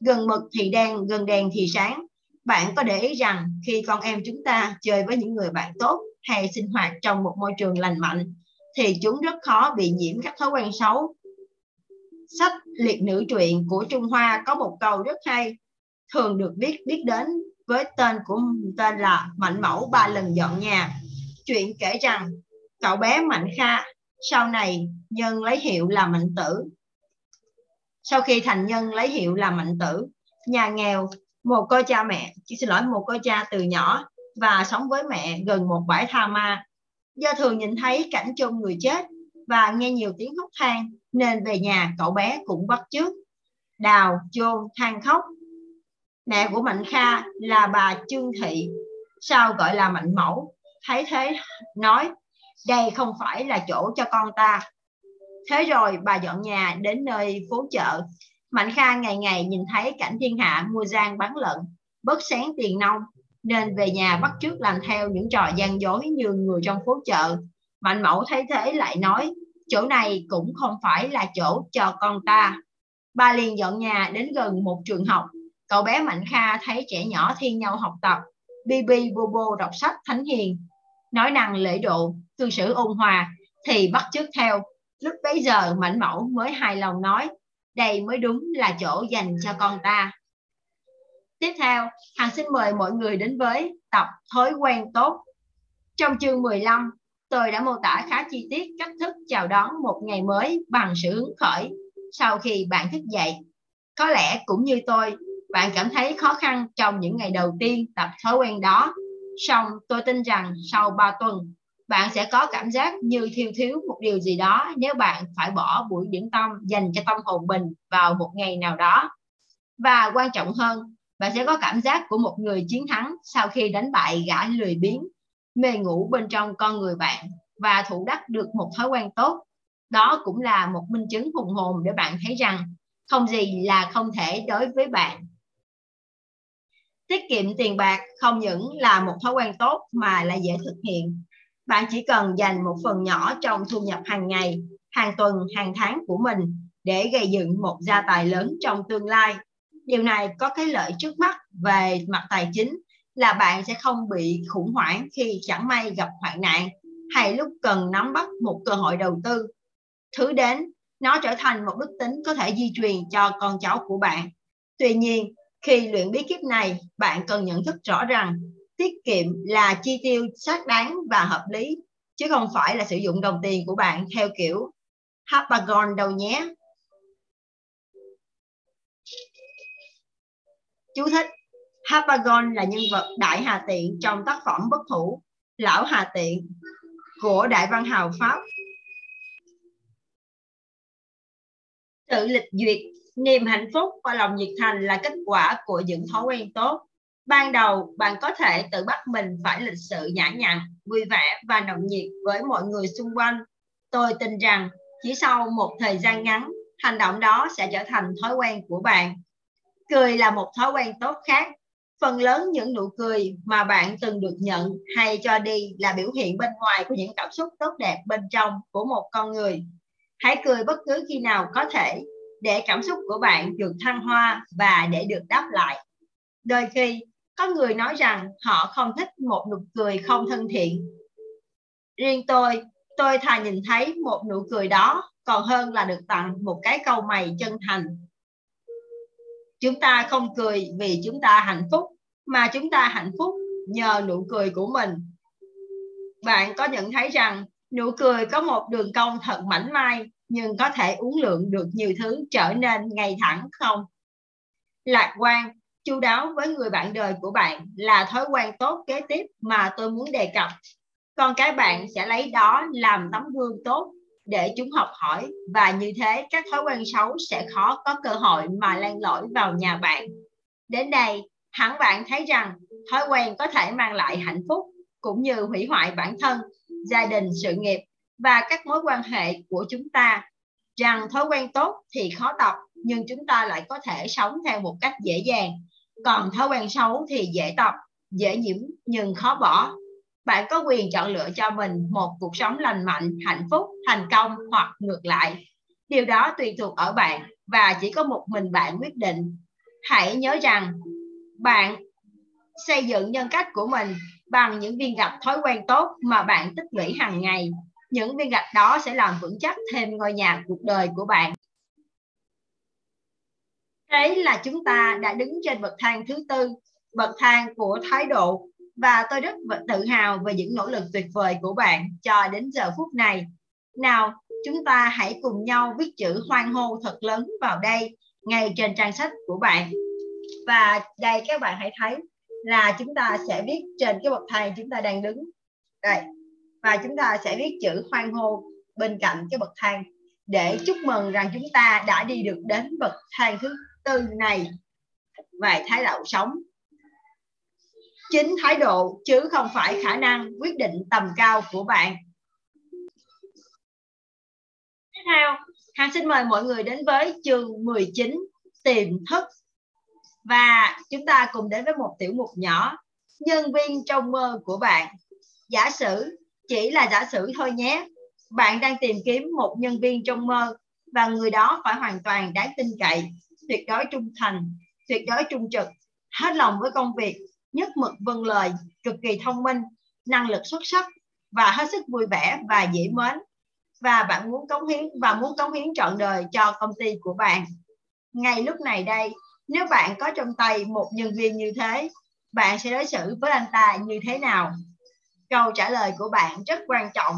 Gần mực thì đen, gần đèn thì sáng. Bạn có để ý rằng khi con em chúng ta chơi với những người bạn tốt hay sinh hoạt trong một môi trường lành mạnh, thì chúng rất khó bị nhiễm các thói quen xấu. Sách liệt nữ truyện của Trung Hoa có một câu rất hay, thường được biết biết đến với tên của tên là Mạnh Mẫu ba lần dọn nhà. Chuyện kể rằng cậu bé Mạnh Kha sau này nhân lấy hiệu là Mạnh Tử. Sau khi thành nhân lấy hiệu là Mạnh Tử, nhà nghèo, một cô cha mẹ, chỉ xin lỗi một cô cha từ nhỏ và sống với mẹ gần một bãi tha ma. Do thường nhìn thấy cảnh chôn người chết và nghe nhiều tiếng khóc than nên về nhà cậu bé cũng bắt chước đào chôn than khóc mẹ của mạnh kha là bà trương thị. Sao gọi là mạnh mẫu? Thấy thế nói đây không phải là chỗ cho con ta. Thế rồi bà dọn nhà đến nơi phố chợ. Mạnh kha ngày ngày nhìn thấy cảnh thiên hạ mua gian bán lận bớt sáng tiền nông nên về nhà bắt trước làm theo những trò gian dối như người trong phố chợ. Mạnh mẫu thấy thế lại nói, chỗ này cũng không phải là chỗ cho con ta. Bà liền dọn nhà đến gần một trường học. Cậu bé Mạnh Kha thấy trẻ nhỏ thi nhau học tập, bi bi bô bô đọc sách thánh hiền, nói năng lễ độ, cư xử ôn hòa, thì bắt chước theo. Lúc bấy giờ Mạnh mẫu mới hài lòng nói, đây mới đúng là chỗ dành cho con ta. Tiếp theo, Hằng xin mời mọi người đến với tập thói quen tốt. Trong chương 15, tôi đã mô tả khá chi tiết cách thức chào đón một ngày mới bằng sự hứng khởi sau khi bạn thức dậy. Có lẽ cũng như tôi, bạn cảm thấy khó khăn trong những ngày đầu tiên tập thói quen đó. Song tôi tin rằng sau 3 tuần, bạn sẽ có cảm giác như thiếu thiếu một điều gì đó nếu bạn phải bỏ buổi điểm tâm dành cho tâm hồn mình vào một ngày nào đó. Và quan trọng hơn, bạn sẽ có cảm giác của một người chiến thắng sau khi đánh bại gã lười biếng, mê ngủ bên trong con người bạn và thủ đắc được một thói quen tốt. Đó cũng là một minh chứng hùng hồn để bạn thấy rằng không gì là không thể đối với bạn. Tiết kiệm tiền bạc không những là một thói quen tốt mà là dễ thực hiện. Bạn chỉ cần dành một phần nhỏ trong thu nhập hàng ngày, hàng tuần, hàng tháng của mình để gây dựng một gia tài lớn trong tương lai. Điều này có cái lợi trước mắt về mặt tài chính là bạn sẽ không bị khủng hoảng khi chẳng may gặp hoạn nạn hay lúc cần nắm bắt một cơ hội đầu tư. Thứ đến nó trở thành một đức tính có thể di truyền cho con cháu của bạn. Tuy nhiên khi luyện bí kíp này bạn cần nhận thức rõ rằng tiết kiệm là chi tiêu xác đáng và hợp lý chứ không phải là sử dụng đồng tiền của bạn theo kiểu Hapagon đâu nhé Chú thích Hapagon là nhân vật Đại Hà Tiện trong tác phẩm Bất Thủ Lão Hà Tiện của Đại Văn Hào Pháp. Tự lịch duyệt, niềm hạnh phúc và lòng nhiệt thành là kết quả của những thói quen tốt. Ban đầu, bạn có thể tự bắt mình phải lịch sự nhã nhặn, vui vẻ và nồng nhiệt với mọi người xung quanh. Tôi tin rằng chỉ sau một thời gian ngắn, hành động đó sẽ trở thành thói quen của bạn cười là một thói quen tốt khác phần lớn những nụ cười mà bạn từng được nhận hay cho đi là biểu hiện bên ngoài của những cảm xúc tốt đẹp bên trong của một con người hãy cười bất cứ khi nào có thể để cảm xúc của bạn được thăng hoa và để được đáp lại. Đôi khi, có người nói rằng họ không thích một nụ cười không thân thiện. Riêng tôi tôi thà nhìn thấy một nụ cười đó còn hơn là được tặng một cái câu mày chân thành. Chúng ta không cười vì chúng ta hạnh phúc, mà chúng ta hạnh phúc nhờ nụ cười của mình. Bạn có nhận thấy rằng nụ cười có một đường cong thật mảnh mai nhưng có thể uống lượng được nhiều thứ trở nên ngay thẳng không lạc quan chu đáo với người bạn đời của bạn là thói quen tốt kế tiếp mà tôi muốn đề cập con cái bạn sẽ lấy đó làm tấm gương tốt để chúng học hỏi và như thế các thói quen xấu sẽ khó có cơ hội mà lan lỗi vào nhà bạn. Đến đây, hẳn bạn thấy rằng thói quen có thể mang lại hạnh phúc cũng như hủy hoại bản thân, gia đình, sự nghiệp và các mối quan hệ của chúng ta. Rằng thói quen tốt thì khó tập nhưng chúng ta lại có thể sống theo một cách dễ dàng. Còn thói quen xấu thì dễ tập, dễ nhiễm nhưng khó bỏ bạn có quyền chọn lựa cho mình một cuộc sống lành mạnh hạnh phúc thành công hoặc ngược lại điều đó tùy thuộc ở bạn và chỉ có một mình bạn quyết định hãy nhớ rằng bạn xây dựng nhân cách của mình bằng những viên gạch thói quen tốt mà bạn tích lũy hàng ngày những viên gạch đó sẽ làm vững chắc thêm ngôi nhà cuộc đời của bạn thế là chúng ta đã đứng trên bậc thang thứ tư bậc thang của thái độ và tôi rất tự hào về những nỗ lực tuyệt vời của bạn cho đến giờ phút này. Nào, chúng ta hãy cùng nhau viết chữ hoan hô thật lớn vào đây, ngay trên trang sách của bạn. Và đây các bạn hãy thấy là chúng ta sẽ viết trên cái bậc thang chúng ta đang đứng. Đây. Và chúng ta sẽ viết chữ hoan hô bên cạnh cái bậc thang để chúc mừng rằng chúng ta đã đi được đến bậc thang thứ tư này về thái độ sống. Chính thái độ chứ không phải khả năng quyết định tầm cao của bạn. Tiếp theo Hàng xin mời mọi người đến với chương 19 tiềm thức. Và chúng ta cùng đến với một tiểu mục nhỏ, nhân viên trong mơ của bạn. Giả sử chỉ là giả sử thôi nhé. Bạn đang tìm kiếm một nhân viên trong mơ và người đó phải hoàn toàn đáng tin cậy, tuyệt đối trung thành, tuyệt đối trung trực, hết lòng với công việc, nhất mực vâng lời, cực kỳ thông minh, năng lực xuất sắc và hết sức vui vẻ và dễ mến. Và bạn muốn cống hiến, và muốn cống hiến trọn đời cho công ty của bạn. Ngay lúc này đây, nếu bạn có trong tay một nhân viên như thế, bạn sẽ đối xử với anh ta như thế nào? Câu trả lời của bạn rất quan trọng.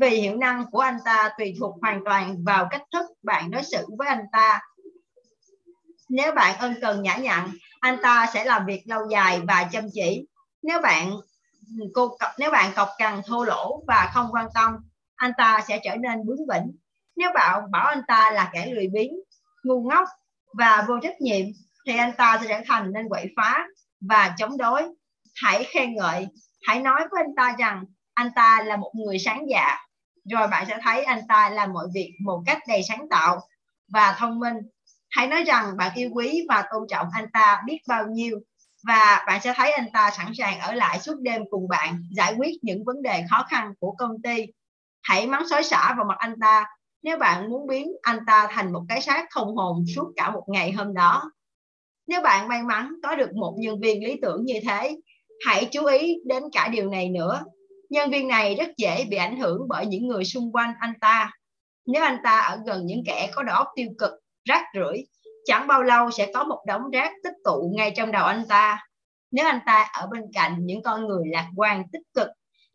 Vì hiệu năng của anh ta tùy thuộc hoàn toàn vào cách thức bạn đối xử với anh ta. Nếu bạn ân cần nhã nhặn, anh ta sẽ làm việc lâu dài và chăm chỉ. Nếu bạn, cô, nếu bạn cọc cằn thô lỗ và không quan tâm, anh ta sẽ trở nên bướng bỉnh. Nếu bạn bảo anh ta là kẻ lười biếng, ngu ngốc và vô trách nhiệm, thì anh ta sẽ trở thành nên quậy phá và chống đối. Hãy khen ngợi hãy nói với anh ta rằng, anh ta là một người sáng dạ. Rồi bạn sẽ thấy anh ta làm mọi việc một cách đầy sáng tạo và thông minh. Hãy nói rằng bạn yêu quý và tôn trọng anh ta biết bao nhiêu. Và bạn sẽ thấy anh ta sẵn sàng ở lại suốt đêm cùng bạn, giải quyết những vấn đề khó khăn của công ty. Hãy mắng xối xả vào mặt anh ta. Nếu bạn muốn biến anh ta thành một cái xác không hồn suốt cả một ngày hôm đó. Nếu bạn may mắn có được một nhân viên lý tưởng như thế hãy chú ý đến cả điều này nữa. Nhân viên này rất dễ bị ảnh hưởng bởi những người xung quanh anh ta. Nếu anh ta ở gần những kẻ có đầu óc tiêu cực, rác rưởi, chẳng bao lâu sẽ có một đống rác tích tụ ngay trong đầu anh ta. Nếu anh ta ở bên cạnh những con người lạc quan tích cực,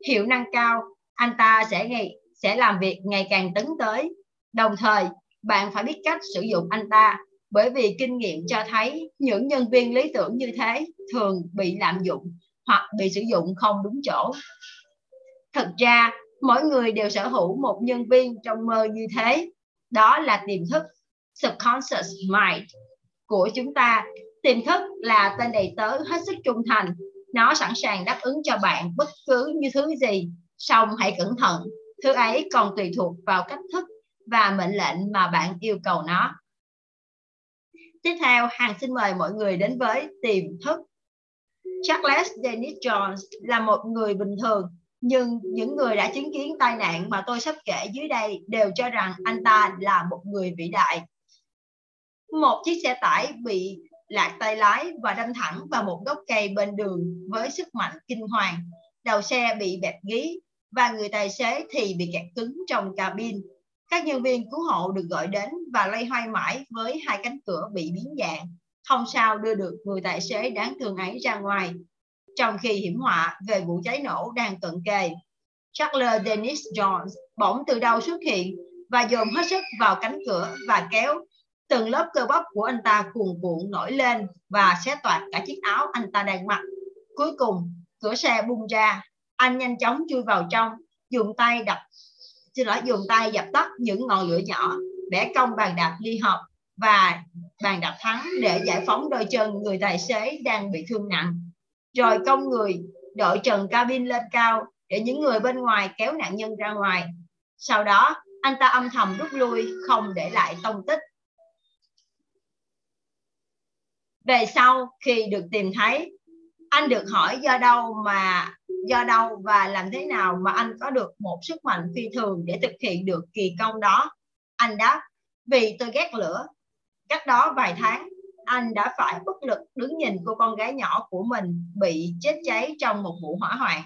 hiệu năng cao, anh ta sẽ ngày sẽ làm việc ngày càng tấn tới. Đồng thời, bạn phải biết cách sử dụng anh ta, bởi vì kinh nghiệm cho thấy những nhân viên lý tưởng như thế thường bị lạm dụng hoặc bị sử dụng không đúng chỗ. Thực ra, mỗi người đều sở hữu một nhân viên trong mơ như thế. Đó là tiềm thức, subconscious mind của chúng ta. Tiềm thức là tên đầy tớ hết sức trung thành. Nó sẵn sàng đáp ứng cho bạn bất cứ như thứ gì. Song hãy cẩn thận, thứ ấy còn tùy thuộc vào cách thức và mệnh lệnh mà bạn yêu cầu nó. Tiếp theo hàng xin mời mọi người đến với tiềm thức. Charles Dennis Jones là một người bình thường, nhưng những người đã chứng kiến tai nạn mà tôi sắp kể dưới đây đều cho rằng anh ta là một người vĩ đại một chiếc xe tải bị lạc tay lái và đâm thẳng vào một gốc cây bên đường với sức mạnh kinh hoàng. Đầu xe bị bẹp gí và người tài xế thì bị kẹt cứng trong cabin. Các nhân viên cứu hộ được gọi đến và lay hoay mãi với hai cánh cửa bị biến dạng. Không sao đưa được người tài xế đáng thương ấy ra ngoài. Trong khi hiểm họa về vụ cháy nổ đang cận kề, Charles Dennis Jones bỗng từ đâu xuất hiện và dồn hết sức vào cánh cửa và kéo từng lớp cơ bắp của anh ta cuồn cuộn nổi lên và xé toạc cả chiếc áo anh ta đang mặc. Cuối cùng cửa xe bung ra. Anh nhanh chóng chui vào trong dùng tay đập xin lỗi dùng tay dập tắt những ngọn lửa nhỏ bẻ cong bàn đạp ly hợp và bàn đạp thắng để giải phóng đôi chân người tài xế đang bị thương nặng. Rồi cong người đội trần cabin lên cao để những người bên ngoài kéo nạn nhân ra ngoài. Sau đó, anh ta âm thầm rút lui, không để lại tông tích. Về sau, khi được tìm thấy, anh được hỏi do đâu mà, do đâu và làm thế nào mà anh có được một sức mạnh phi thường để thực hiện được kỳ công đó. Anh đáp, vì tôi ghét lửa cách đó vài tháng anh đã phải bất lực đứng nhìn cô con gái nhỏ của mình bị chết cháy trong một vụ hỏa hoạn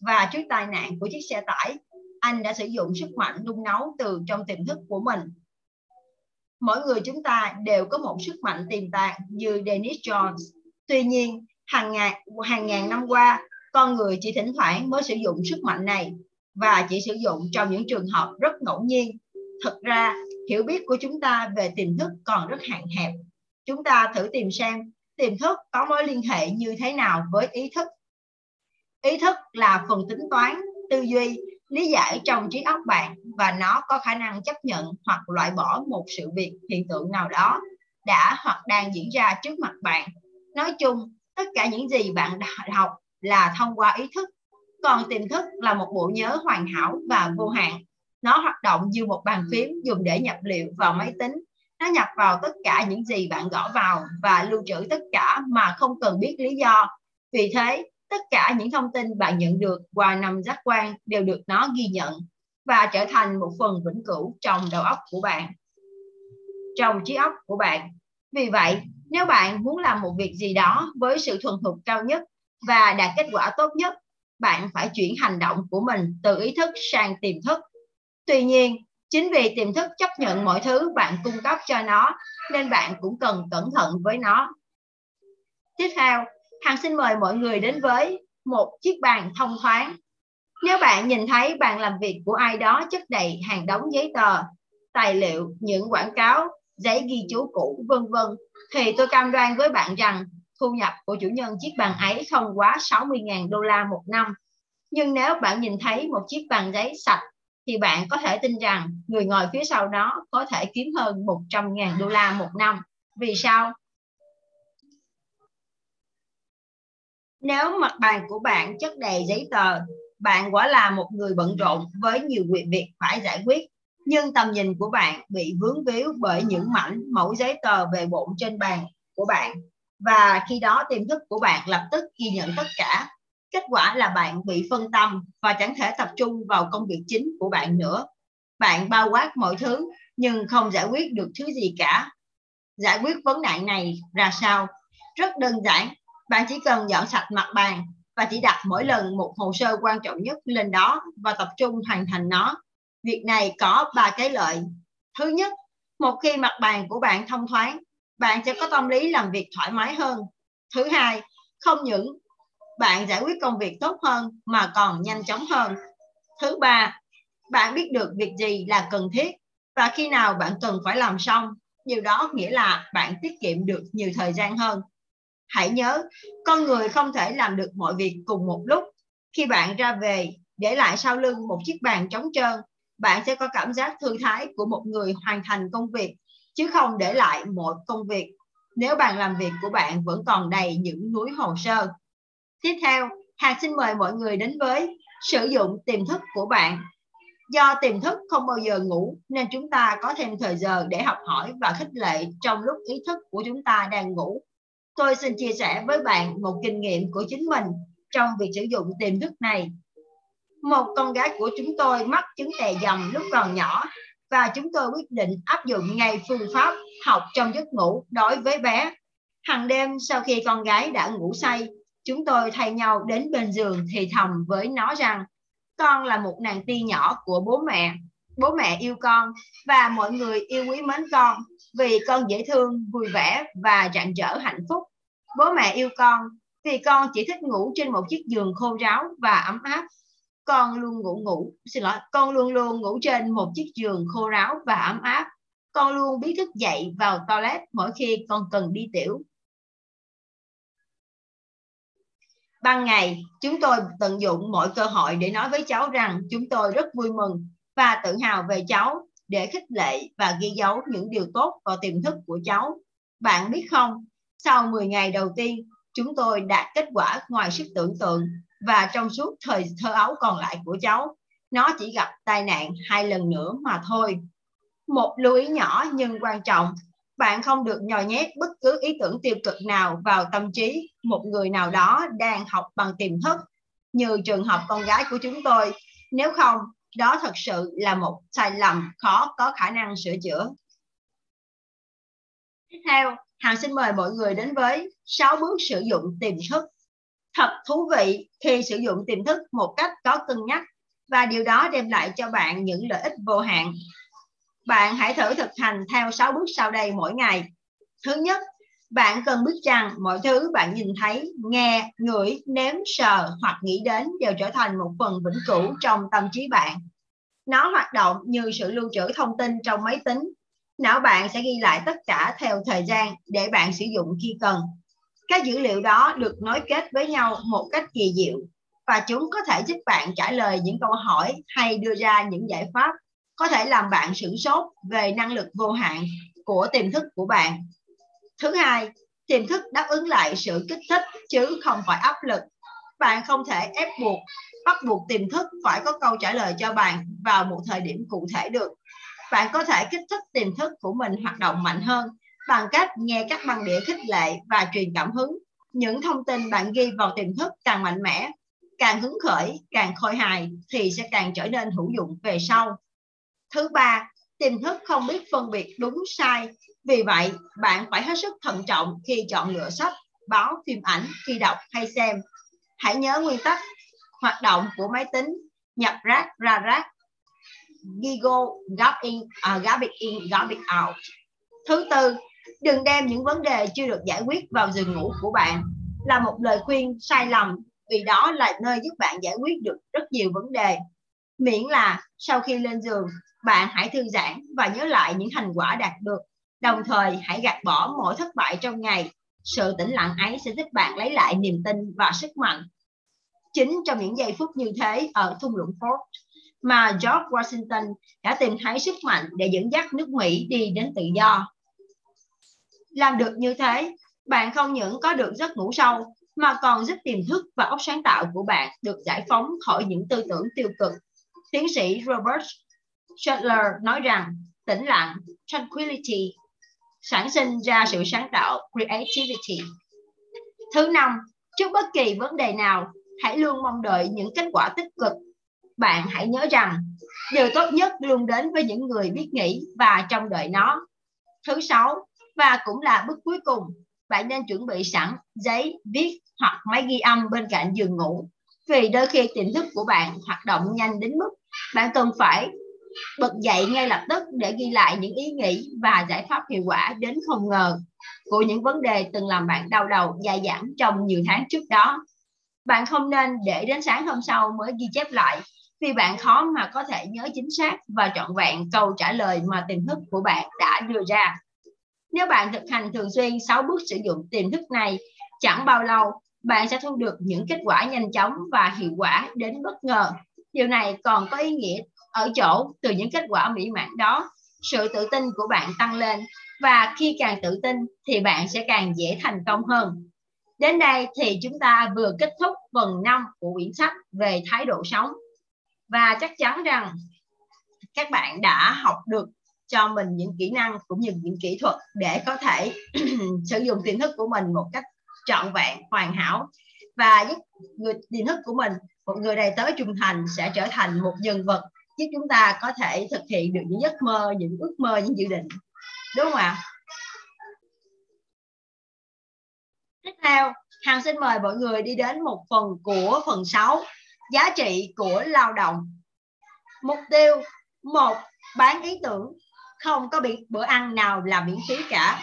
và trước tai nạn của chiếc xe tải anh đã sử dụng sức mạnh nung nấu từ trong tiềm thức của mình mỗi người chúng ta đều có một sức mạnh tiềm tàng như Dennis Jones. Tuy nhiên, hàng ngàn, hàng ngàn năm qua, con người chỉ thỉnh thoảng mới sử dụng sức mạnh này và chỉ sử dụng trong những trường hợp rất ngẫu nhiên. Thực ra, hiểu biết của chúng ta về tiềm thức còn rất hạn hẹp. Chúng ta thử tìm xem tiềm thức có mối liên hệ như thế nào với ý thức. Ý thức là phần tính toán, tư duy lý giải trong trí óc bạn và nó có khả năng chấp nhận hoặc loại bỏ một sự việc hiện tượng nào đó đã hoặc đang diễn ra trước mặt bạn nói chung tất cả những gì bạn học là thông qua ý thức còn tiềm thức là một bộ nhớ hoàn hảo và vô hạn nó hoạt động như một bàn phím dùng để nhập liệu vào máy tính. Nó nhập vào tất cả những gì bạn gõ vào và lưu trữ tất cả mà không cần biết lý do. Vì thế tất cả những thông tin bạn nhận được qua năm giác quan đều được nó ghi nhận và trở thành một phần vĩnh cửu trong đầu óc của bạn. Trong trí óc của bạn. Vì vậy nếu bạn muốn làm một việc gì đó với sự thuần thục cao nhất và đạt kết quả tốt nhất bạn phải chuyển hành động của mình từ ý thức sang tiềm thức tuy nhiên, chính vì tiềm thức chấp nhận mọi thứ bạn cung cấp cho nó, nên bạn cũng cần cẩn thận với nó tiếp theo, hằng xin mời mọi người đến với một chiếc bàn thông thoáng nếu bạn nhìn thấy bàn làm việc của ai đó chất đầy hàng đống giấy tờ, tài liệu, những quảng cáo, giấy ghi chú cũ, vân vân, thì tôi cam đoan với bạn rằng thu nhập của chủ nhân chiếc bàn ấy không quá 60.000 đô la một năm. Nhưng nếu bạn nhìn thấy một chiếc bàn giấy sạch thì bạn có thể tin rằng người ngồi phía sau đó có thể kiếm hơn 100.000 đô la một năm. Vì sao? Nếu mặt bàn của bạn chất đầy giấy tờ, bạn quả là một người bận rộn với nhiều việc phải giải quyết nhưng tầm nhìn của bạn bị vướng víu bởi những mảnh mẫu giấy tờ về bộn trên bàn của bạn và khi đó tiềm thức của bạn lập tức ghi nhận tất cả kết quả là bạn bị phân tâm và chẳng thể tập trung vào công việc chính của bạn nữa. Bạn bao quát mọi thứ, nhưng không giải quyết được thứ gì cả. Giải quyết vấn nạn này ra sao? Rất đơn giản, bạn chỉ cần dọn sạch mặt bàn và chỉ đặt mỗi lần một hồ sơ quan trọng nhất lên đó và tập trung hoàn thành nó. Việc này có ba cái lợi. Thứ nhất, một khi mặt bàn của bạn thông thoáng, bạn sẽ có tâm lý làm việc thoải mái hơn. Thứ hai, không những bạn giải quyết công việc tốt hơn mà còn nhanh chóng hơn. Thứ ba, bạn biết được việc gì là cần thiết và khi nào bạn cần phải làm xong. Điều đó nghĩa là bạn tiết kiệm được nhiều thời gian hơn. Hãy nhớ, con người không thể làm được mọi việc cùng một lúc. Khi bạn ra về, để lại sau lưng một chiếc bàn trống trơn, bạn sẽ có cảm giác thư thái của một người hoàn thành công việc, chứ không để lại một công việc. Nếu bàn làm việc của bạn vẫn còn đầy những núi hồ sơ. Tiếp theo, Hà xin mời mọi người đến với sử dụng tiềm thức của bạn. Do tiềm thức không bao giờ ngủ nên chúng ta có thêm thời giờ để học hỏi và khích lệ trong lúc ý thức của chúng ta đang ngủ. Tôi xin chia sẻ với bạn một kinh nghiệm của chính mình trong việc sử dụng tiềm thức này một con gái của chúng tôi mắc chứng tè dầm lúc còn nhỏ và chúng tôi quyết định áp dụng ngay phương pháp học trong giấc ngủ đối với bé. Hàng đêm sau khi con gái đã ngủ say, chúng tôi thay nhau đến bên giường thì thầm với nó rằng con là một nàng ti nhỏ của bố mẹ. Bố mẹ yêu con và mọi người yêu quý mến con vì con dễ thương, vui vẻ và rạng rỡ hạnh phúc. Bố mẹ yêu con vì con chỉ thích ngủ trên một chiếc giường khô ráo và ấm áp con luôn ngủ ngủ xin lỗi con luôn luôn ngủ trên một chiếc giường khô ráo và ấm áp con luôn biết thức dậy vào toilet mỗi khi con cần đi tiểu ban ngày, chúng tôi tận dụng mọi cơ hội để nói với cháu rằng chúng tôi rất vui mừng và tự hào về cháu để khích lệ và ghi dấu những điều tốt vào tiềm thức của cháu. Bạn biết không, sau 10 ngày đầu tiên, chúng tôi đạt kết quả ngoài sức tưởng tượng và trong suốt thời thơ ấu còn lại của cháu, nó chỉ gặp tai nạn hai lần nữa mà thôi. Một lưu ý nhỏ nhưng quan trọng bạn không được nhồi nhét bất cứ ý tưởng tiêu cực nào vào tâm trí một người nào đó đang học bằng tiềm thức, như trường hợp con gái của chúng tôi. Nếu không, đó thật sự là một sai lầm khó có khả năng sửa chữa. Tiếp theo, hằng xin mời mọi người đến với 6 bước sử dụng tiềm thức. Thật thú vị khi sử dụng tiềm thức một cách có cân nhắc, và điều đó đem lại cho bạn những lợi ích vô hạn. Bạn hãy thử thực hành theo 6 bước sau đây mỗi ngày. Thứ nhất, bạn cần biết rằng mọi thứ bạn nhìn thấy, nghe, ngửi, nếm, sờ hoặc nghĩ đến đều trở thành một phần vĩnh cửu trong tâm trí bạn. Nó hoạt động như sự lưu trữ thông tin trong máy tính. Não bạn sẽ ghi lại tất cả theo thời gian để bạn sử dụng khi cần. Các dữ liệu đó được nối kết với nhau một cách kỳ diệu và chúng có thể giúp bạn trả lời những câu hỏi hay đưa ra những giải pháp có thể làm bạn sửng sốt về năng lực vô hạn của tiềm thức của bạn. Thứ hai, tiềm thức đáp ứng lại sự kích thích chứ không phải áp lực. Bạn không thể ép buộc, bắt buộc tiềm thức phải có câu trả lời cho bạn vào một thời điểm cụ thể được. Bạn có thể kích thích tiềm thức của mình hoạt động mạnh hơn bằng cách nghe các băng đĩa khích lệ và truyền cảm hứng những thông tin bạn ghi vào tiềm thức càng mạnh mẽ, càng hứng khởi, càng khôi hài thì sẽ càng trở nên hữu dụng về sau. Thứ ba, tiềm thức không biết phân biệt đúng sai. Vì vậy, bạn phải hết sức thận trọng khi chọn lựa sách, báo, phim ảnh, khi đọc hay xem. Hãy nhớ nguyên tắc hoạt động của máy tính, nhập rác ra rác, Gigo, garbage in, à, uh, garbage in, garbage out. Thứ tư, đừng đem những vấn đề chưa được giải quyết vào giường ngủ của bạn là một lời khuyên sai lầm vì đó là nơi giúp bạn giải quyết được rất nhiều vấn đề. Miễn là sau khi lên giường, bạn hãy thư giãn và nhớ lại những thành quả đạt được. Đồng thời hãy gạt bỏ mọi thất bại trong ngày. Sự tĩnh lặng ấy sẽ giúp bạn lấy lại niềm tin và sức mạnh. Chính trong những giây phút như thế ở thung lũng Ford mà George Washington đã tìm thấy sức mạnh để dẫn dắt nước Mỹ đi đến tự do. Làm được như thế, bạn không những có được giấc ngủ sâu mà còn giúp tiềm thức và óc sáng tạo của bạn được giải phóng khỏi những tư tưởng tiêu cực. Tiến sĩ Robert Schuller nói rằng tĩnh lặng, tranquility, sản sinh ra sự sáng tạo, creativity. Thứ năm, trước bất kỳ vấn đề nào, hãy luôn mong đợi những kết quả tích cực. Bạn hãy nhớ rằng, điều tốt nhất luôn đến với những người biết nghĩ và trông đợi nó. Thứ sáu, và cũng là bước cuối cùng, bạn nên chuẩn bị sẵn giấy, viết hoặc máy ghi âm bên cạnh giường ngủ. Vì đôi khi tiềm thức của bạn hoạt động nhanh đến mức bạn cần phải bật dậy ngay lập tức để ghi lại những ý nghĩ và giải pháp hiệu quả đến không ngờ của những vấn đề từng làm bạn đau đầu dài dẳng trong nhiều tháng trước đó. Bạn không nên để đến sáng hôm sau mới ghi chép lại vì bạn khó mà có thể nhớ chính xác và trọn vẹn câu trả lời mà tiềm thức của bạn đã đưa ra. Nếu bạn thực hành thường xuyên 6 bước sử dụng tiềm thức này, chẳng bao lâu bạn sẽ thu được những kết quả nhanh chóng và hiệu quả đến bất ngờ. Điều này còn có ý nghĩa ở chỗ từ những kết quả mỹ mãn đó, sự tự tin của bạn tăng lên và khi càng tự tin thì bạn sẽ càng dễ thành công hơn. Đến đây thì chúng ta vừa kết thúc phần 5 của quyển sách về thái độ sống. Và chắc chắn rằng các bạn đã học được cho mình những kỹ năng cũng như những kỹ thuật để có thể sử dụng tiềm thức của mình một cách trọn vẹn, hoàn hảo. Và giúp người, tiềm thức của mình, một người đầy tớ trung thành sẽ trở thành một nhân vật giúp chúng ta có thể thực hiện được những giấc mơ, những ước mơ, những dự định. Đúng không ạ? Tiếp theo, hằng xin mời mọi người đi đến một phần của phần 6 giá trị của lao động. Mục tiêu một, bán ý tưởng, không có bị bữa ăn nào là miễn phí cả.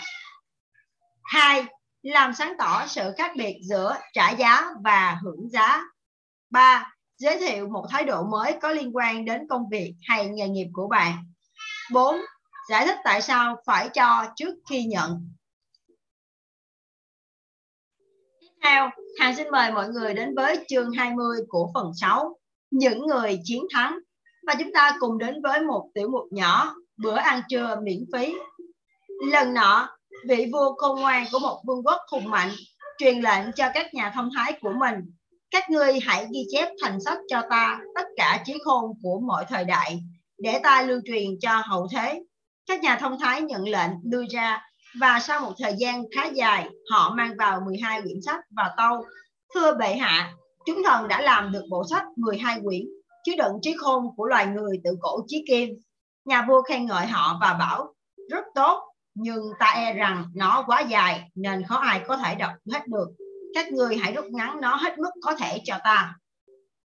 Hai làm sáng tỏ sự khác biệt giữa trả giá và hưởng giá ba giới thiệu một thái độ mới có liên quan đến công việc hay nghề nghiệp của bạn 4. Giải thích tại sao phải cho trước khi nhận. Tiếp theo, Hàng xin mời mọi người đến với chương 20 của phần 6, những người chiến thắng. Và chúng ta cùng đến với một tiểu mục nhỏ bữa ăn trưa miễn phí. Lần nọ, vị vua khôn ngoan của một vương quốc hùng mạnh, truyền lệnh cho các nhà thông thái của mình. Các ngươi hãy ghi chép thành sách cho ta, tất cả trí khôn của mọi thời đại, để ta lưu truyền cho hậu thế. Các nhà thông thái nhận lệnh đưa ra, và sau một thời gian khá dài, họ mang vào 12 quyển sách và tâu. Thưa bệ hạ, chúng thần đã làm được bộ sách 12 quyển, chứa đựng trí khôn của loài người từ cổ chí kim. Nhà vua khen ngợi họ và bảo, rất tốt nhưng ta e rằng nó quá dài nên khó ai có thể đọc hết được. Các người hãy rút ngắn nó hết mức có thể cho ta.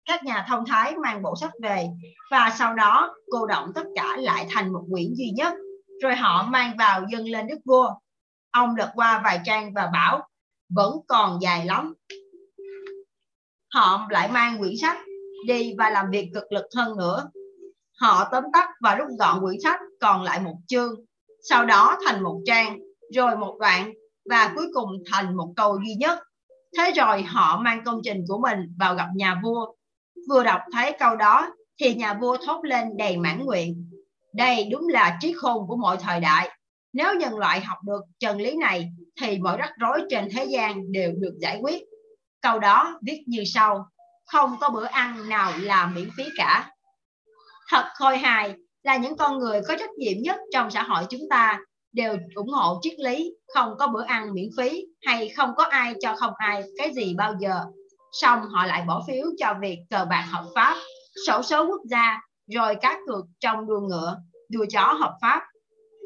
Các nhà thông thái mang bộ sách về và sau đó cô động tất cả lại thành một quyển duy nhất. Rồi họ mang vào dâng lên đức vua. Ông lật qua vài trang và bảo vẫn còn dài lắm. Họ lại mang quyển sách đi và làm việc cực lực hơn nữa Họ tóm tắt và rút gọn quyển sách còn lại một chương, sau đó thành một trang, rồi một đoạn và cuối cùng thành một câu duy nhất. Thế rồi họ mang công trình của mình vào gặp nhà vua. Vừa đọc thấy câu đó thì nhà vua thốt lên đầy mãn nguyện. Đây đúng là trí khôn của mọi thời đại. Nếu nhân loại học được chân lý này thì mọi rắc rối trên thế gian đều được giải quyết. Câu đó viết như sau. Không có bữa ăn nào là miễn phí cả thật khôi hài là những con người có trách nhiệm nhất trong xã hội chúng ta đều ủng hộ triết lý không có bữa ăn miễn phí hay không có ai cho không ai cái gì bao giờ. Xong họ lại bỏ phiếu cho việc cờ bạc hợp pháp, sổ số quốc gia, rồi cá cược trong đua ngựa, đua chó hợp pháp.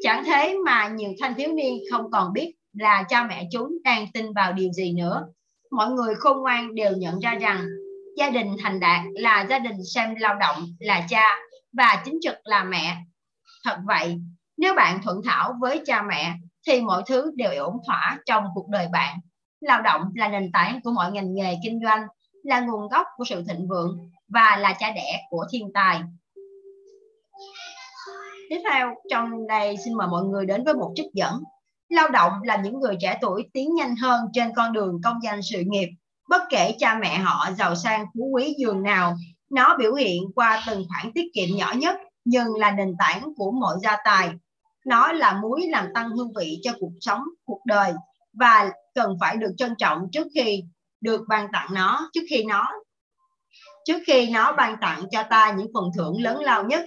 Chẳng thế mà nhiều thanh thiếu niên không còn biết là cha mẹ chúng đang tin vào điều gì nữa. Mọi người khôn ngoan đều nhận ra rằng gia đình thành đạt là gia đình xem lao động là cha và chính trực là mẹ. Thật vậy, nếu bạn thuận thảo với cha mẹ thì mọi thứ đều ổn thỏa trong cuộc đời bạn. Lao động là nền tảng của mọi ngành nghề kinh doanh, là nguồn gốc của sự thịnh vượng và là cha đẻ của thiên tài. Tiếp theo, trong đây xin mời mọi người đến với một trích dẫn. Lao động là những người trẻ tuổi tiến nhanh hơn trên con đường công danh sự nghiệp. Bất kể cha mẹ họ giàu sang phú quý dường nào, nó biểu hiện qua từng khoản tiết kiệm nhỏ nhất nhưng là nền tảng của mọi gia tài. Nó là muối làm tăng hương vị cho cuộc sống, cuộc đời và cần phải được trân trọng trước khi được ban tặng nó, trước khi nó trước khi nó ban tặng cho ta những phần thưởng lớn lao nhất.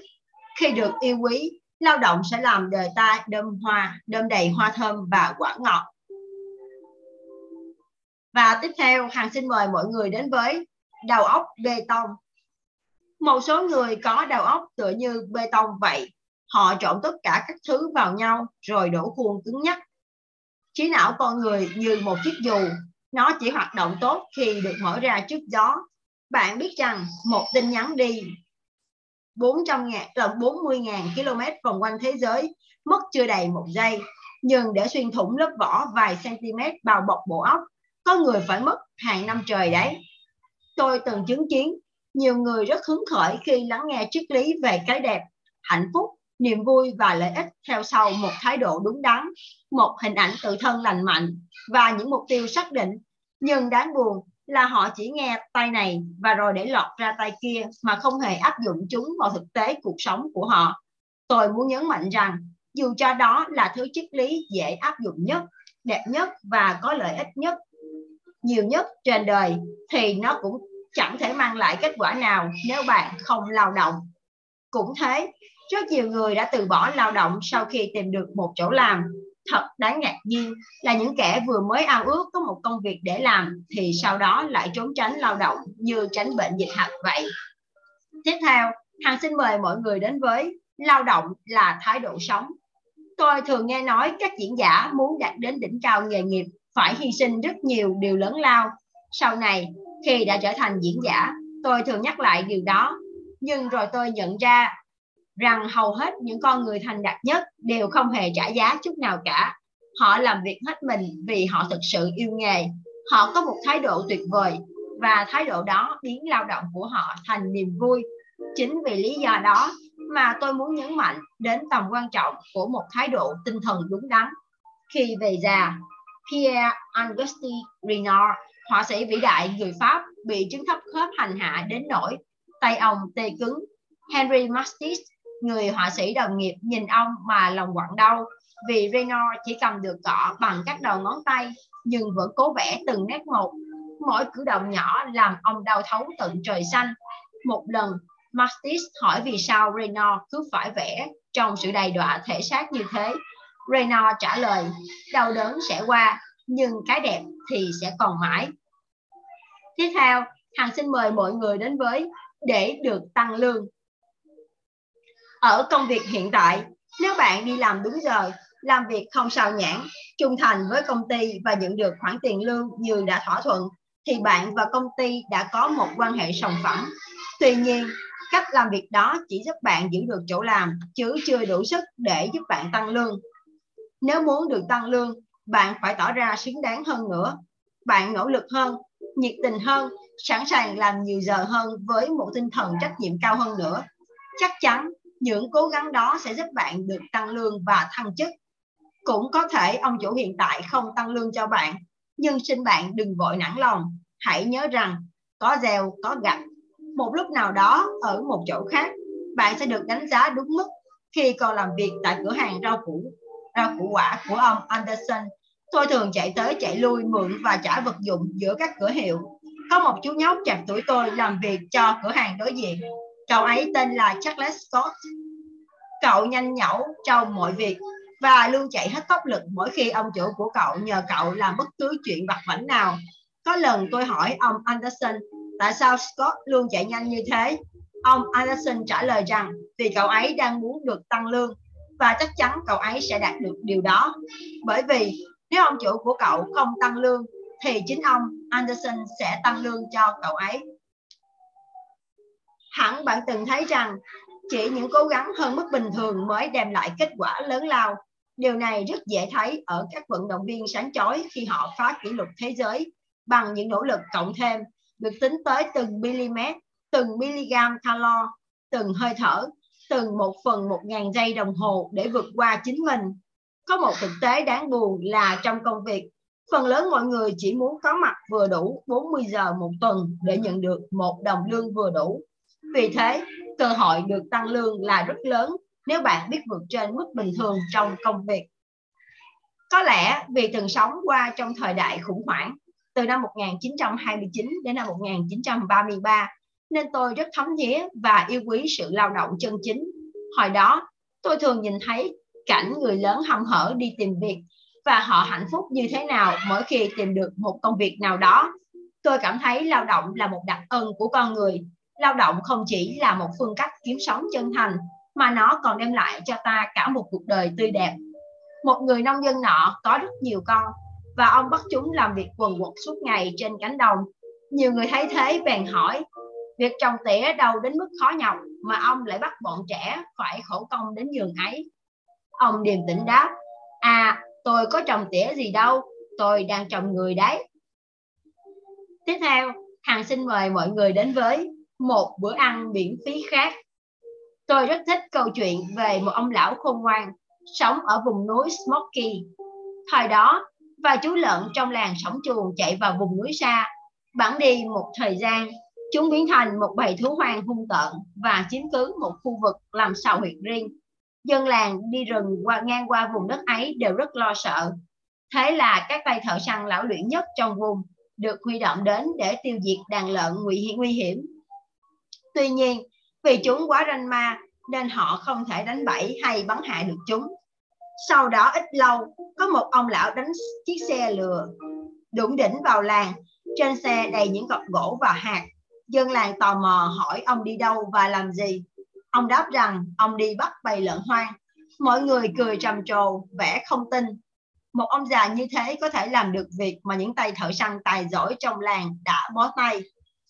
Khi được yêu quý, lao động sẽ làm đời ta đơm hoa, đơm đầy hoa thơm và quả ngọt. Và tiếp theo, Hằng xin mời mọi người đến với đầu óc bê tông. Một số người có đầu óc tựa như bê tông vậy. Họ trộn tất cả các thứ vào nhau rồi đổ khuôn cứng nhắc. Trí não con người như một chiếc dù, nó chỉ hoạt động tốt khi được mở ra trước gió. Bạn biết rằng một tin nhắn đi 400 ngàn, là 40 ngàn km vòng quanh thế giới mất chưa đầy một giây. Nhưng để xuyên thủng lớp vỏ vài cm bao bọc bộ óc, có người phải mất hàng năm trời đấy. Tôi từng chứng kiến nhiều người rất hứng khởi khi lắng nghe triết lý về cái đẹp, hạnh phúc, niềm vui và lợi ích theo sau một thái độ đúng đắn, một hình ảnh tự thân lành mạnh và những mục tiêu xác định. Nhưng đáng buồn là họ chỉ nghe tay này và rồi để lọt ra tay kia mà không hề áp dụng chúng vào thực tế cuộc sống của họ. Tôi muốn nhấn mạnh rằng dù cho đó là thứ triết lý dễ áp dụng nhất, đẹp nhất và có lợi ích nhất, nhiều nhất trên đời thì nó cũng chẳng thể mang lại kết quả nào nếu bạn không lao động. Cũng thế, rất nhiều người đã từ bỏ lao động sau khi tìm được một chỗ làm. Thật đáng ngạc nhiên là những kẻ vừa mới ao ước có một công việc để làm thì sau đó lại trốn tránh lao động như tránh bệnh dịch hạch vậy. Tiếp theo, Hằng xin mời mọi người đến với lao động là thái độ sống. Tôi thường nghe nói các diễn giả muốn đạt đến đỉnh cao nghề nghiệp phải hy sinh rất nhiều điều lớn lao. Sau này, khi đã trở thành diễn giả, tôi thường nhắc lại điều đó. Nhưng rồi tôi nhận ra rằng hầu hết những con người thành đạt nhất đều không hề trả giá chút nào cả. Họ làm việc hết mình vì họ thực sự yêu nghề. Họ có một thái độ tuyệt vời và thái độ đó biến lao động của họ thành niềm vui. Chính vì lý do đó mà tôi muốn nhấn mạnh đến tầm quan trọng của một thái độ tinh thần đúng đắn. Khi về già, Pierre Auguste Renoir họa sĩ vĩ đại người Pháp bị chứng thấp khớp hành hạ đến nỗi tay ông tê cứng. Henry Matisse, người họa sĩ đồng nghiệp nhìn ông mà lòng quặn đau vì Renoir chỉ cầm được cọ bằng các đầu ngón tay nhưng vẫn cố vẽ từng nét một. Mỗi cử động nhỏ làm ông đau thấu tận trời xanh. Một lần, Matisse hỏi vì sao Renoir cứ phải vẽ trong sự đầy đọa thể xác như thế. Renoir trả lời, đau đớn sẽ qua, nhưng cái đẹp thì sẽ còn mãi. Tiếp theo, Hằng xin mời mọi người đến với để được tăng lương. Ở công việc hiện tại, nếu bạn đi làm đúng giờ, làm việc không sao nhãn, trung thành với công ty và nhận được khoản tiền lương như đã thỏa thuận, thì bạn và công ty đã có một quan hệ sòng phẳng. Tuy nhiên, cách làm việc đó chỉ giúp bạn giữ được chỗ làm, chứ chưa đủ sức để giúp bạn tăng lương. Nếu muốn được tăng lương, bạn phải tỏ ra xứng đáng hơn nữa. Bạn nỗ lực hơn, nhiệt tình hơn, sẵn sàng làm nhiều giờ hơn với một tinh thần trách nhiệm cao hơn nữa. Chắc chắn những cố gắng đó sẽ giúp bạn được tăng lương và thăng chức. Cũng có thể ông chủ hiện tại không tăng lương cho bạn, nhưng xin bạn đừng vội nản lòng. Hãy nhớ rằng có gieo, có gặt. Một lúc nào đó ở một chỗ khác, bạn sẽ được đánh giá đúng mức khi còn làm việc tại cửa hàng rau củ rau củ quả của ông Anderson Tôi thường chạy tới chạy lui, mượn và trả vật dụng giữa các cửa hiệu. Có một chú nhóc chạc tuổi tôi làm việc cho cửa hàng đối diện. Cậu ấy tên là Charles Scott. Cậu nhanh nhẩu trong mọi việc. và luôn chạy hết tốc lực mỗi khi ông chủ của cậu nhờ cậu làm bất cứ chuyện vặt vảnh nào. Có lần tôi hỏi ông Anderson, tại sao Scott luôn chạy nhanh như thế. Ông Anderson trả lời rằng, vì cậu ấy đang muốn được tăng lương và chắc chắn cậu ấy sẽ đạt được điều đó. Bởi vì nếu ông chủ của cậu không tăng lương thì chính ông Anderson sẽ tăng lương cho cậu ấy. Hẳn bạn từng thấy rằng chỉ những cố gắng hơn mức bình thường mới đem lại kết quả lớn lao. Điều này rất dễ thấy ở các vận động viên sáng chói khi họ phá kỷ lục thế giới bằng những nỗ lực cộng thêm được tính tới từng mm, từng mg calo, từng hơi thở, từng một phần một ngàn giây đồng hồ để vượt qua chính mình. Có một thực tế đáng buồn là trong công việc, phần lớn mọi người chỉ muốn có mặt vừa đủ 40 giờ một tuần để nhận được một đồng lương vừa đủ. Vì thế, cơ hội được tăng lương là rất lớn nếu bạn biết vượt trên mức bình thường trong công việc. Có lẽ vì từng sống qua trong thời đại khủng hoảng từ năm 1929 đến năm 1933 nên tôi rất thấm thía và yêu quý sự lao động chân chính. Hồi đó, tôi thường nhìn thấy cảnh người lớn hăm hở đi tìm việc và họ hạnh phúc như thế nào mỗi khi tìm được một công việc nào đó. Tôi cảm thấy lao động là một đặc ân của con người. Lao động không chỉ là một phương cách kiếm sống chân thành, mà nó còn đem lại cho ta cả một cuộc đời tươi đẹp. Một người nông dân nọ có rất nhiều con và ông bắt chúng làm việc quần quật suốt ngày trên cánh đồng. Nhiều người thấy thế bèn hỏi, việc trồng tỉa đâu đến mức khó nhọc mà ông lại bắt bọn trẻ phải khổ công đến giường ấy? Ông điềm tĩnh đáp à tôi có trồng tỉa gì đâu tôi đang trồng người đấy tiếp theo hằng xin mời mọi người đến với một bữa ăn miễn phí khác. Tôi rất thích câu chuyện về một ông lão khôn ngoan sống ở vùng núi Smoky. Thời đó, và chú lợn trong làng sống chuồng chạy vào vùng núi xa. bản đi một thời gian, chúng biến thành một bầy thú hoang hung tợn và chiếm cứ một khu vực làm sào huyệt riêng. Dân làng đi rừng qua ngang qua vùng đất ấy đều rất lo sợ. Thế là các tay thợ săn lão luyện nhất trong vùng được huy động đến để tiêu diệt đàn lợn nguy hiểm Tuy nhiên, vì chúng quá ranh ma nên họ không thể đánh bẫy hay bắn hạ được chúng. Sau đó ít lâu, có một ông lão đánh chiếc xe lừa đụng đỉnh vào làng. Trên xe đầy những cọc gỗ và hạt. Dân làng tò mò hỏi ông đi đâu và làm gì. Ông đáp rằng ông đi bắt bầy lợn hoang. Mọi người cười trầm trồ, vẻ không tin. Một ông già như thế có thể làm được việc mà những tay thợ săn tài giỏi trong làng đã bó tay.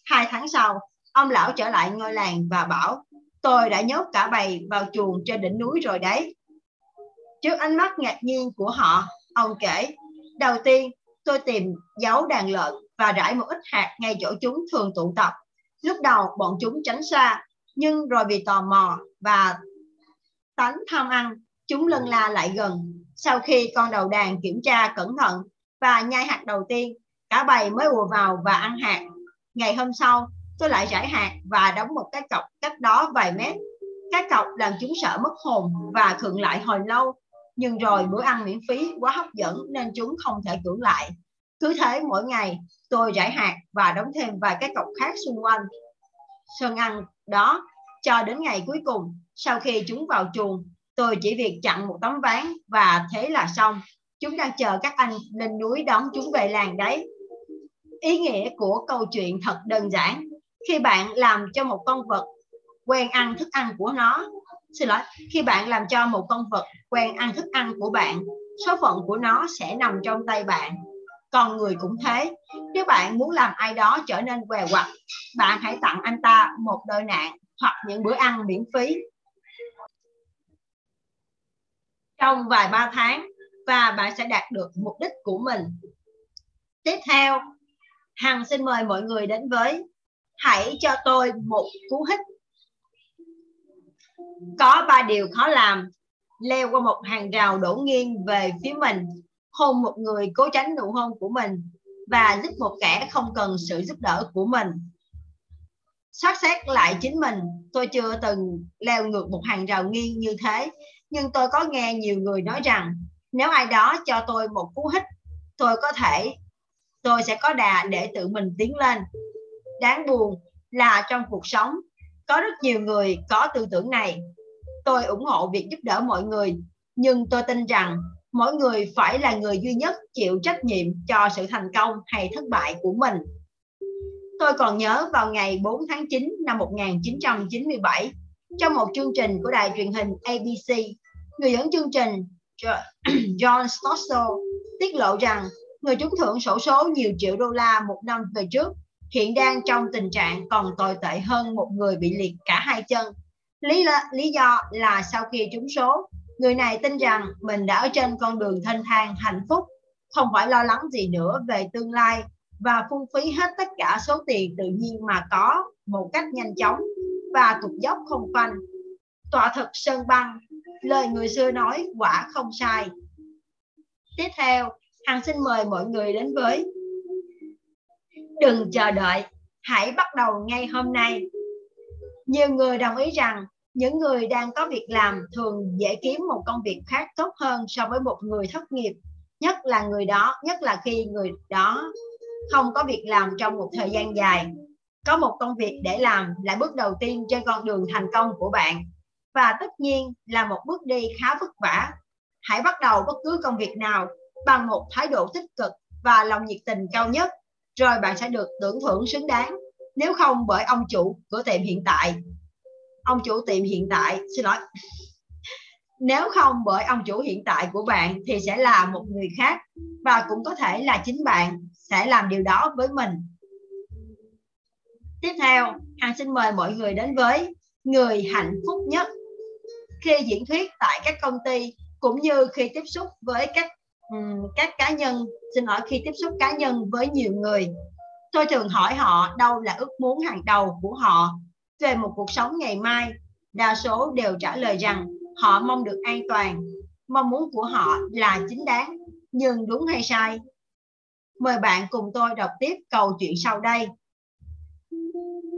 Hai tháng sau, Ông lão trở lại ngôi làng và bảo, tôi đã nhốt cả bầy vào chuồng trên đỉnh núi rồi đấy. Trước ánh mắt ngạc nhiên của họ, ông kể, đầu tiên tôi tìm giấu đàn lợn và rải một ít hạt ngay chỗ chúng thường tụ tập. Lúc đầu bọn chúng tránh xa, nhưng rồi vì tò mò và tánh tham ăn, chúng lân la lại gần. Sau khi con đầu đàn kiểm tra cẩn thận và nhai hạt đầu tiên, cả bầy mới ùa vào và ăn hạt. Ngày hôm sau, tôi lại rải hạt và đóng một cái cọc cách đó vài mét cái cọc làm chúng sợ mất hồn và khựng lại hồi lâu nhưng rồi bữa ăn miễn phí quá hấp dẫn nên chúng không thể cưỡng lại cứ thế mỗi ngày tôi rải hạt và đóng thêm vài cái cọc khác xung quanh sơn ăn đó, cho đến ngày cuối cùng, sau khi chúng vào chuồng, tôi chỉ việc chặn một tấm ván và thế là xong. Chúng đang chờ các anh lên núi đón chúng về làng đấy. Ý nghĩa của câu chuyện thật đơn giản. Khi bạn làm cho một con vật quen ăn thức ăn của nó, xin lỗi, khi bạn làm cho một con vật quen ăn thức ăn của bạn, số phận của nó sẽ nằm trong tay bạn con người cũng thế. Nếu bạn muốn làm ai đó trở nên què quặt, bạn hãy tặng anh ta một đôi nạn hoặc những bữa ăn miễn phí. Trong vài ba tháng, và bạn sẽ đạt được mục đích của mình. Tiếp theo, hằng xin mời mọi người đến với hãy cho tôi một cú hích. có ba điều khó làm. Leo qua một hàng rào đổ nghiêng về phía mình hôn một người cố tránh nụ hôn của mình và giúp một kẻ không cần sự giúp đỡ của mình. Soát xét lại chính mình, tôi chưa từng leo ngược một hàng rào nghiêng như thế, nhưng tôi có nghe nhiều người nói rằng, nếu ai đó cho tôi một cú hít tôi có thể, tôi sẽ có đà để tự mình tiến lên. Đáng buồn là trong cuộc sống, có rất nhiều người có tư tưởng này. Tôi ủng hộ việc giúp đỡ mọi người, nhưng tôi tin rằng mỗi người phải là người duy nhất chịu trách nhiệm cho sự thành công hay thất bại của mình. Tôi còn nhớ vào ngày 4 tháng 9 năm 1997, trong một chương trình của đài truyền hình ABC, người dẫn chương trình John Stossel tiết lộ rằng người trúng thưởng sổ số nhiều triệu đô la một năm về trước hiện đang trong tình trạng còn tồi tệ hơn một người bị liệt cả hai chân. Lý, là, lý do là sau khi trúng số, người này tin rằng mình đã ở trên con đường thanh thang hạnh phúc, không phải lo lắng gì nữa về tương lai và phung phí hết tất cả số tiền tự nhiên mà có một cách nhanh chóng và tục dốc không phanh. Tọa thực sơn băng, lời người xưa nói quả không sai. Tiếp theo, Hằng xin mời mọi người đến với Đừng chờ đợi, hãy bắt đầu ngay hôm nay. Nhiều người đồng ý rằng những người đang có việc làm thường dễ kiếm một công việc khác tốt hơn so với một người thất nghiệp, nhất là người đó, nhất là khi người đó không có việc làm trong một thời gian dài. Có một công việc để làm là bước đầu tiên trên con đường thành công của bạn và tất nhiên là một bước đi khá vất vả. Hãy bắt đầu bất cứ công việc nào bằng một thái độ tích cực và lòng nhiệt tình cao nhất, rồi bạn sẽ được tưởng thưởng xứng đáng. Nếu không bởi ông chủ của tiệm hiện tại, ông chủ tiệm hiện tại, xin lỗi, nếu không bởi ông chủ hiện tại của bạn thì sẽ là một người khác và cũng có thể là chính bạn sẽ làm điều đó với mình. Tiếp theo, Hằng xin mời mọi người đến với người hạnh phúc nhất. Khi diễn thuyết tại các công ty cũng như khi tiếp xúc với các um, các cá nhân, xin lỗi khi tiếp xúc cá nhân với nhiều người, tôi thường hỏi họ đâu là ước muốn hàng đầu của họ về một cuộc sống ngày mai. Đa số đều trả lời rằng họ mong được an toàn, mong muốn của họ là chính đáng, nhưng đúng hay sai Mời bạn cùng tôi đọc tiếp câu chuyện sau đây.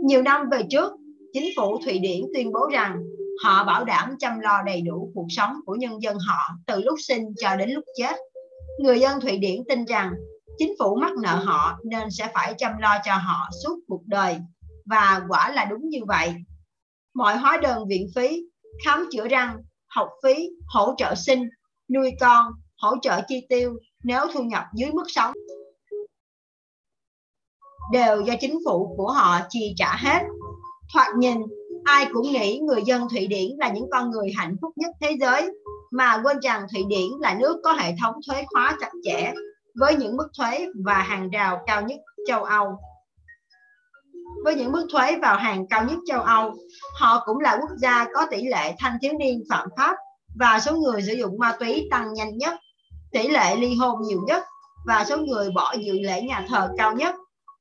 Nhiều năm về trước, chính phủ Thụy Điển tuyên bố rằng họ bảo đảm chăm lo đầy đủ cuộc sống của nhân dân họ từ lúc sinh cho đến lúc chết. Người dân Thụy Điển tin rằng chính phủ mắc nợ họ nên sẽ phải chăm lo cho họ suốt cuộc đời. Và quả là đúng như vậy. Mọi hóa đơn viện phí, khám chữa răng, học phí, hỗ trợ sinh, nuôi con, hỗ trợ chi tiêu nếu thu nhập dưới mức sống đều do chính phủ của họ chi trả hết. Thoạt nhìn, ai cũng nghĩ người dân Thụy Điển là những con người hạnh phúc nhất thế giới, mà quên rằng Thụy Điển là nước có hệ thống thuế khóa chặt chẽ với những mức thuế và hàng rào cao nhất châu Âu. Với những mức thuế vào hàng cao nhất châu Âu, họ cũng là quốc gia có tỷ lệ thanh thiếu niên phạm pháp và số người sử dụng ma túy tăng nhanh nhất, tỷ lệ ly hôn nhiều nhất và số người bỏ dự lễ nhà thờ cao nhất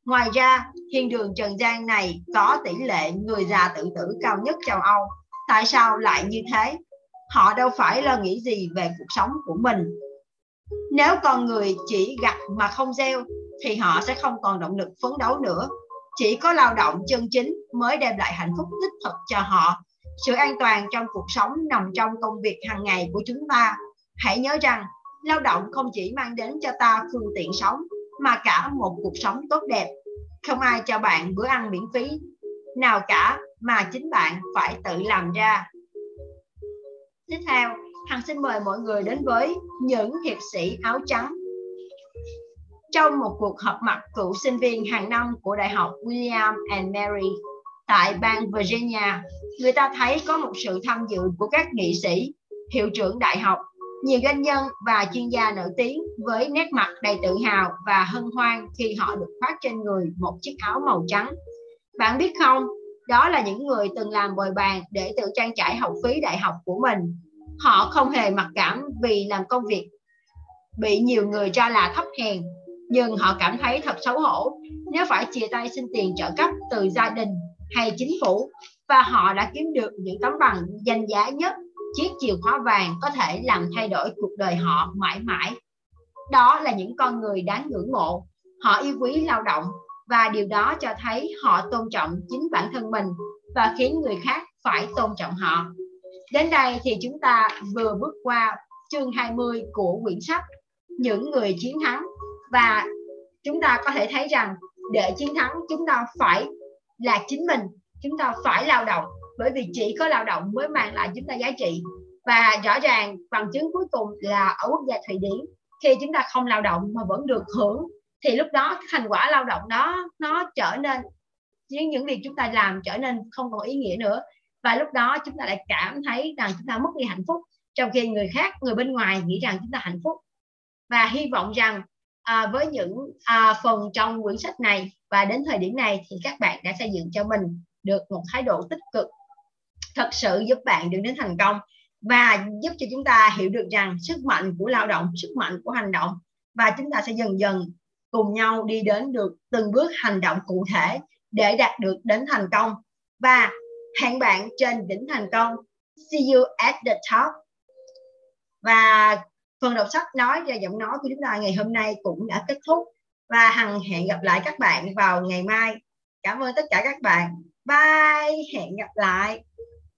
Ngoài ra, thiên đường Trần gian này có tỷ lệ người già tự tử cao nhất châu Âu. Tại sao lại như thế? Họ đâu phải lo nghĩ gì về cuộc sống của mình. Nếu con người chỉ gặt mà không gieo, thì họ sẽ không còn động lực phấn đấu nữa. Chỉ có lao động chân chính mới đem lại hạnh phúc đích thực cho họ. Sự an toàn trong cuộc sống nằm trong công việc hàng ngày của chúng ta. Hãy nhớ rằng, lao động không chỉ mang đến cho ta phương tiện sống, mà cả một cuộc sống tốt đẹp. Không ai cho bạn bữa ăn miễn phí nào cả mà chính bạn phải tự làm ra. Tiếp theo, Hằng xin mời mọi người đến với những hiệp sĩ áo trắng. Trong một cuộc họp mặt cựu sinh viên hàng năm của Đại học William and Mary tại bang Virginia, người ta thấy có một sự tham dự của các nghị sĩ, hiệu trưởng đại học nhiều doanh nhân và chuyên gia nổi tiếng với nét mặt đầy tự hào và hân hoan khi họ được khoác trên người một chiếc áo màu trắng. Bạn biết không, đó là những người từng làm bồi bàn để tự trang trải học phí đại học của mình. Họ không hề mặc cảm vì làm công việc bị nhiều người cho là thấp hèn, nhưng họ cảm thấy thật xấu hổ nếu phải chia tay xin tiền trợ cấp từ gia đình hay chính phủ và họ đã kiếm được những tấm bằng danh giá nhất chiếc chìa khóa vàng có thể làm thay đổi cuộc đời họ mãi mãi. Đó là những con người đáng ngưỡng mộ, họ yêu quý lao động và điều đó cho thấy họ tôn trọng chính bản thân mình và khiến người khác phải tôn trọng họ. Đến đây thì chúng ta vừa bước qua chương 20 của quyển sách Những người chiến thắng và chúng ta có thể thấy rằng để chiến thắng chúng ta phải là chính mình, chúng ta phải lao động. Bởi vì chỉ có lao động mới mang lại chúng ta giá trị. Và rõ ràng bằng chứng cuối cùng là ở quốc gia thụy điển khi chúng ta không lao động mà vẫn được hưởng thì lúc đó thành quả lao động đó nó trở nên những những việc chúng ta làm trở nên không còn ý nghĩa nữa. Và lúc đó chúng ta lại cảm thấy rằng chúng ta mất đi hạnh phúc trong khi người khác người bên ngoài nghĩ rằng chúng ta hạnh phúc. Và hy vọng rằng à, với những à, phần trong quyển sách này và đến thời điểm này thì các bạn đã xây dựng cho mình được một thái độ tích cực thật sự giúp bạn được đến thành công và giúp cho chúng ta hiểu được rằng sức mạnh của lao động sức mạnh của hành động và chúng ta sẽ dần dần cùng nhau đi đến được từng bước hành động cụ thể để đạt được đến thành công. Và hẹn bạn trên đỉnh thành công. See you at the top. Và phần đọc sách nói và giọng nói của chúng ta ngày hôm nay cũng đã kết thúc và hằng hẹn gặp lại các bạn vào ngày mai. Cảm ơn tất cả các bạn. Bye, hẹn gặp lại.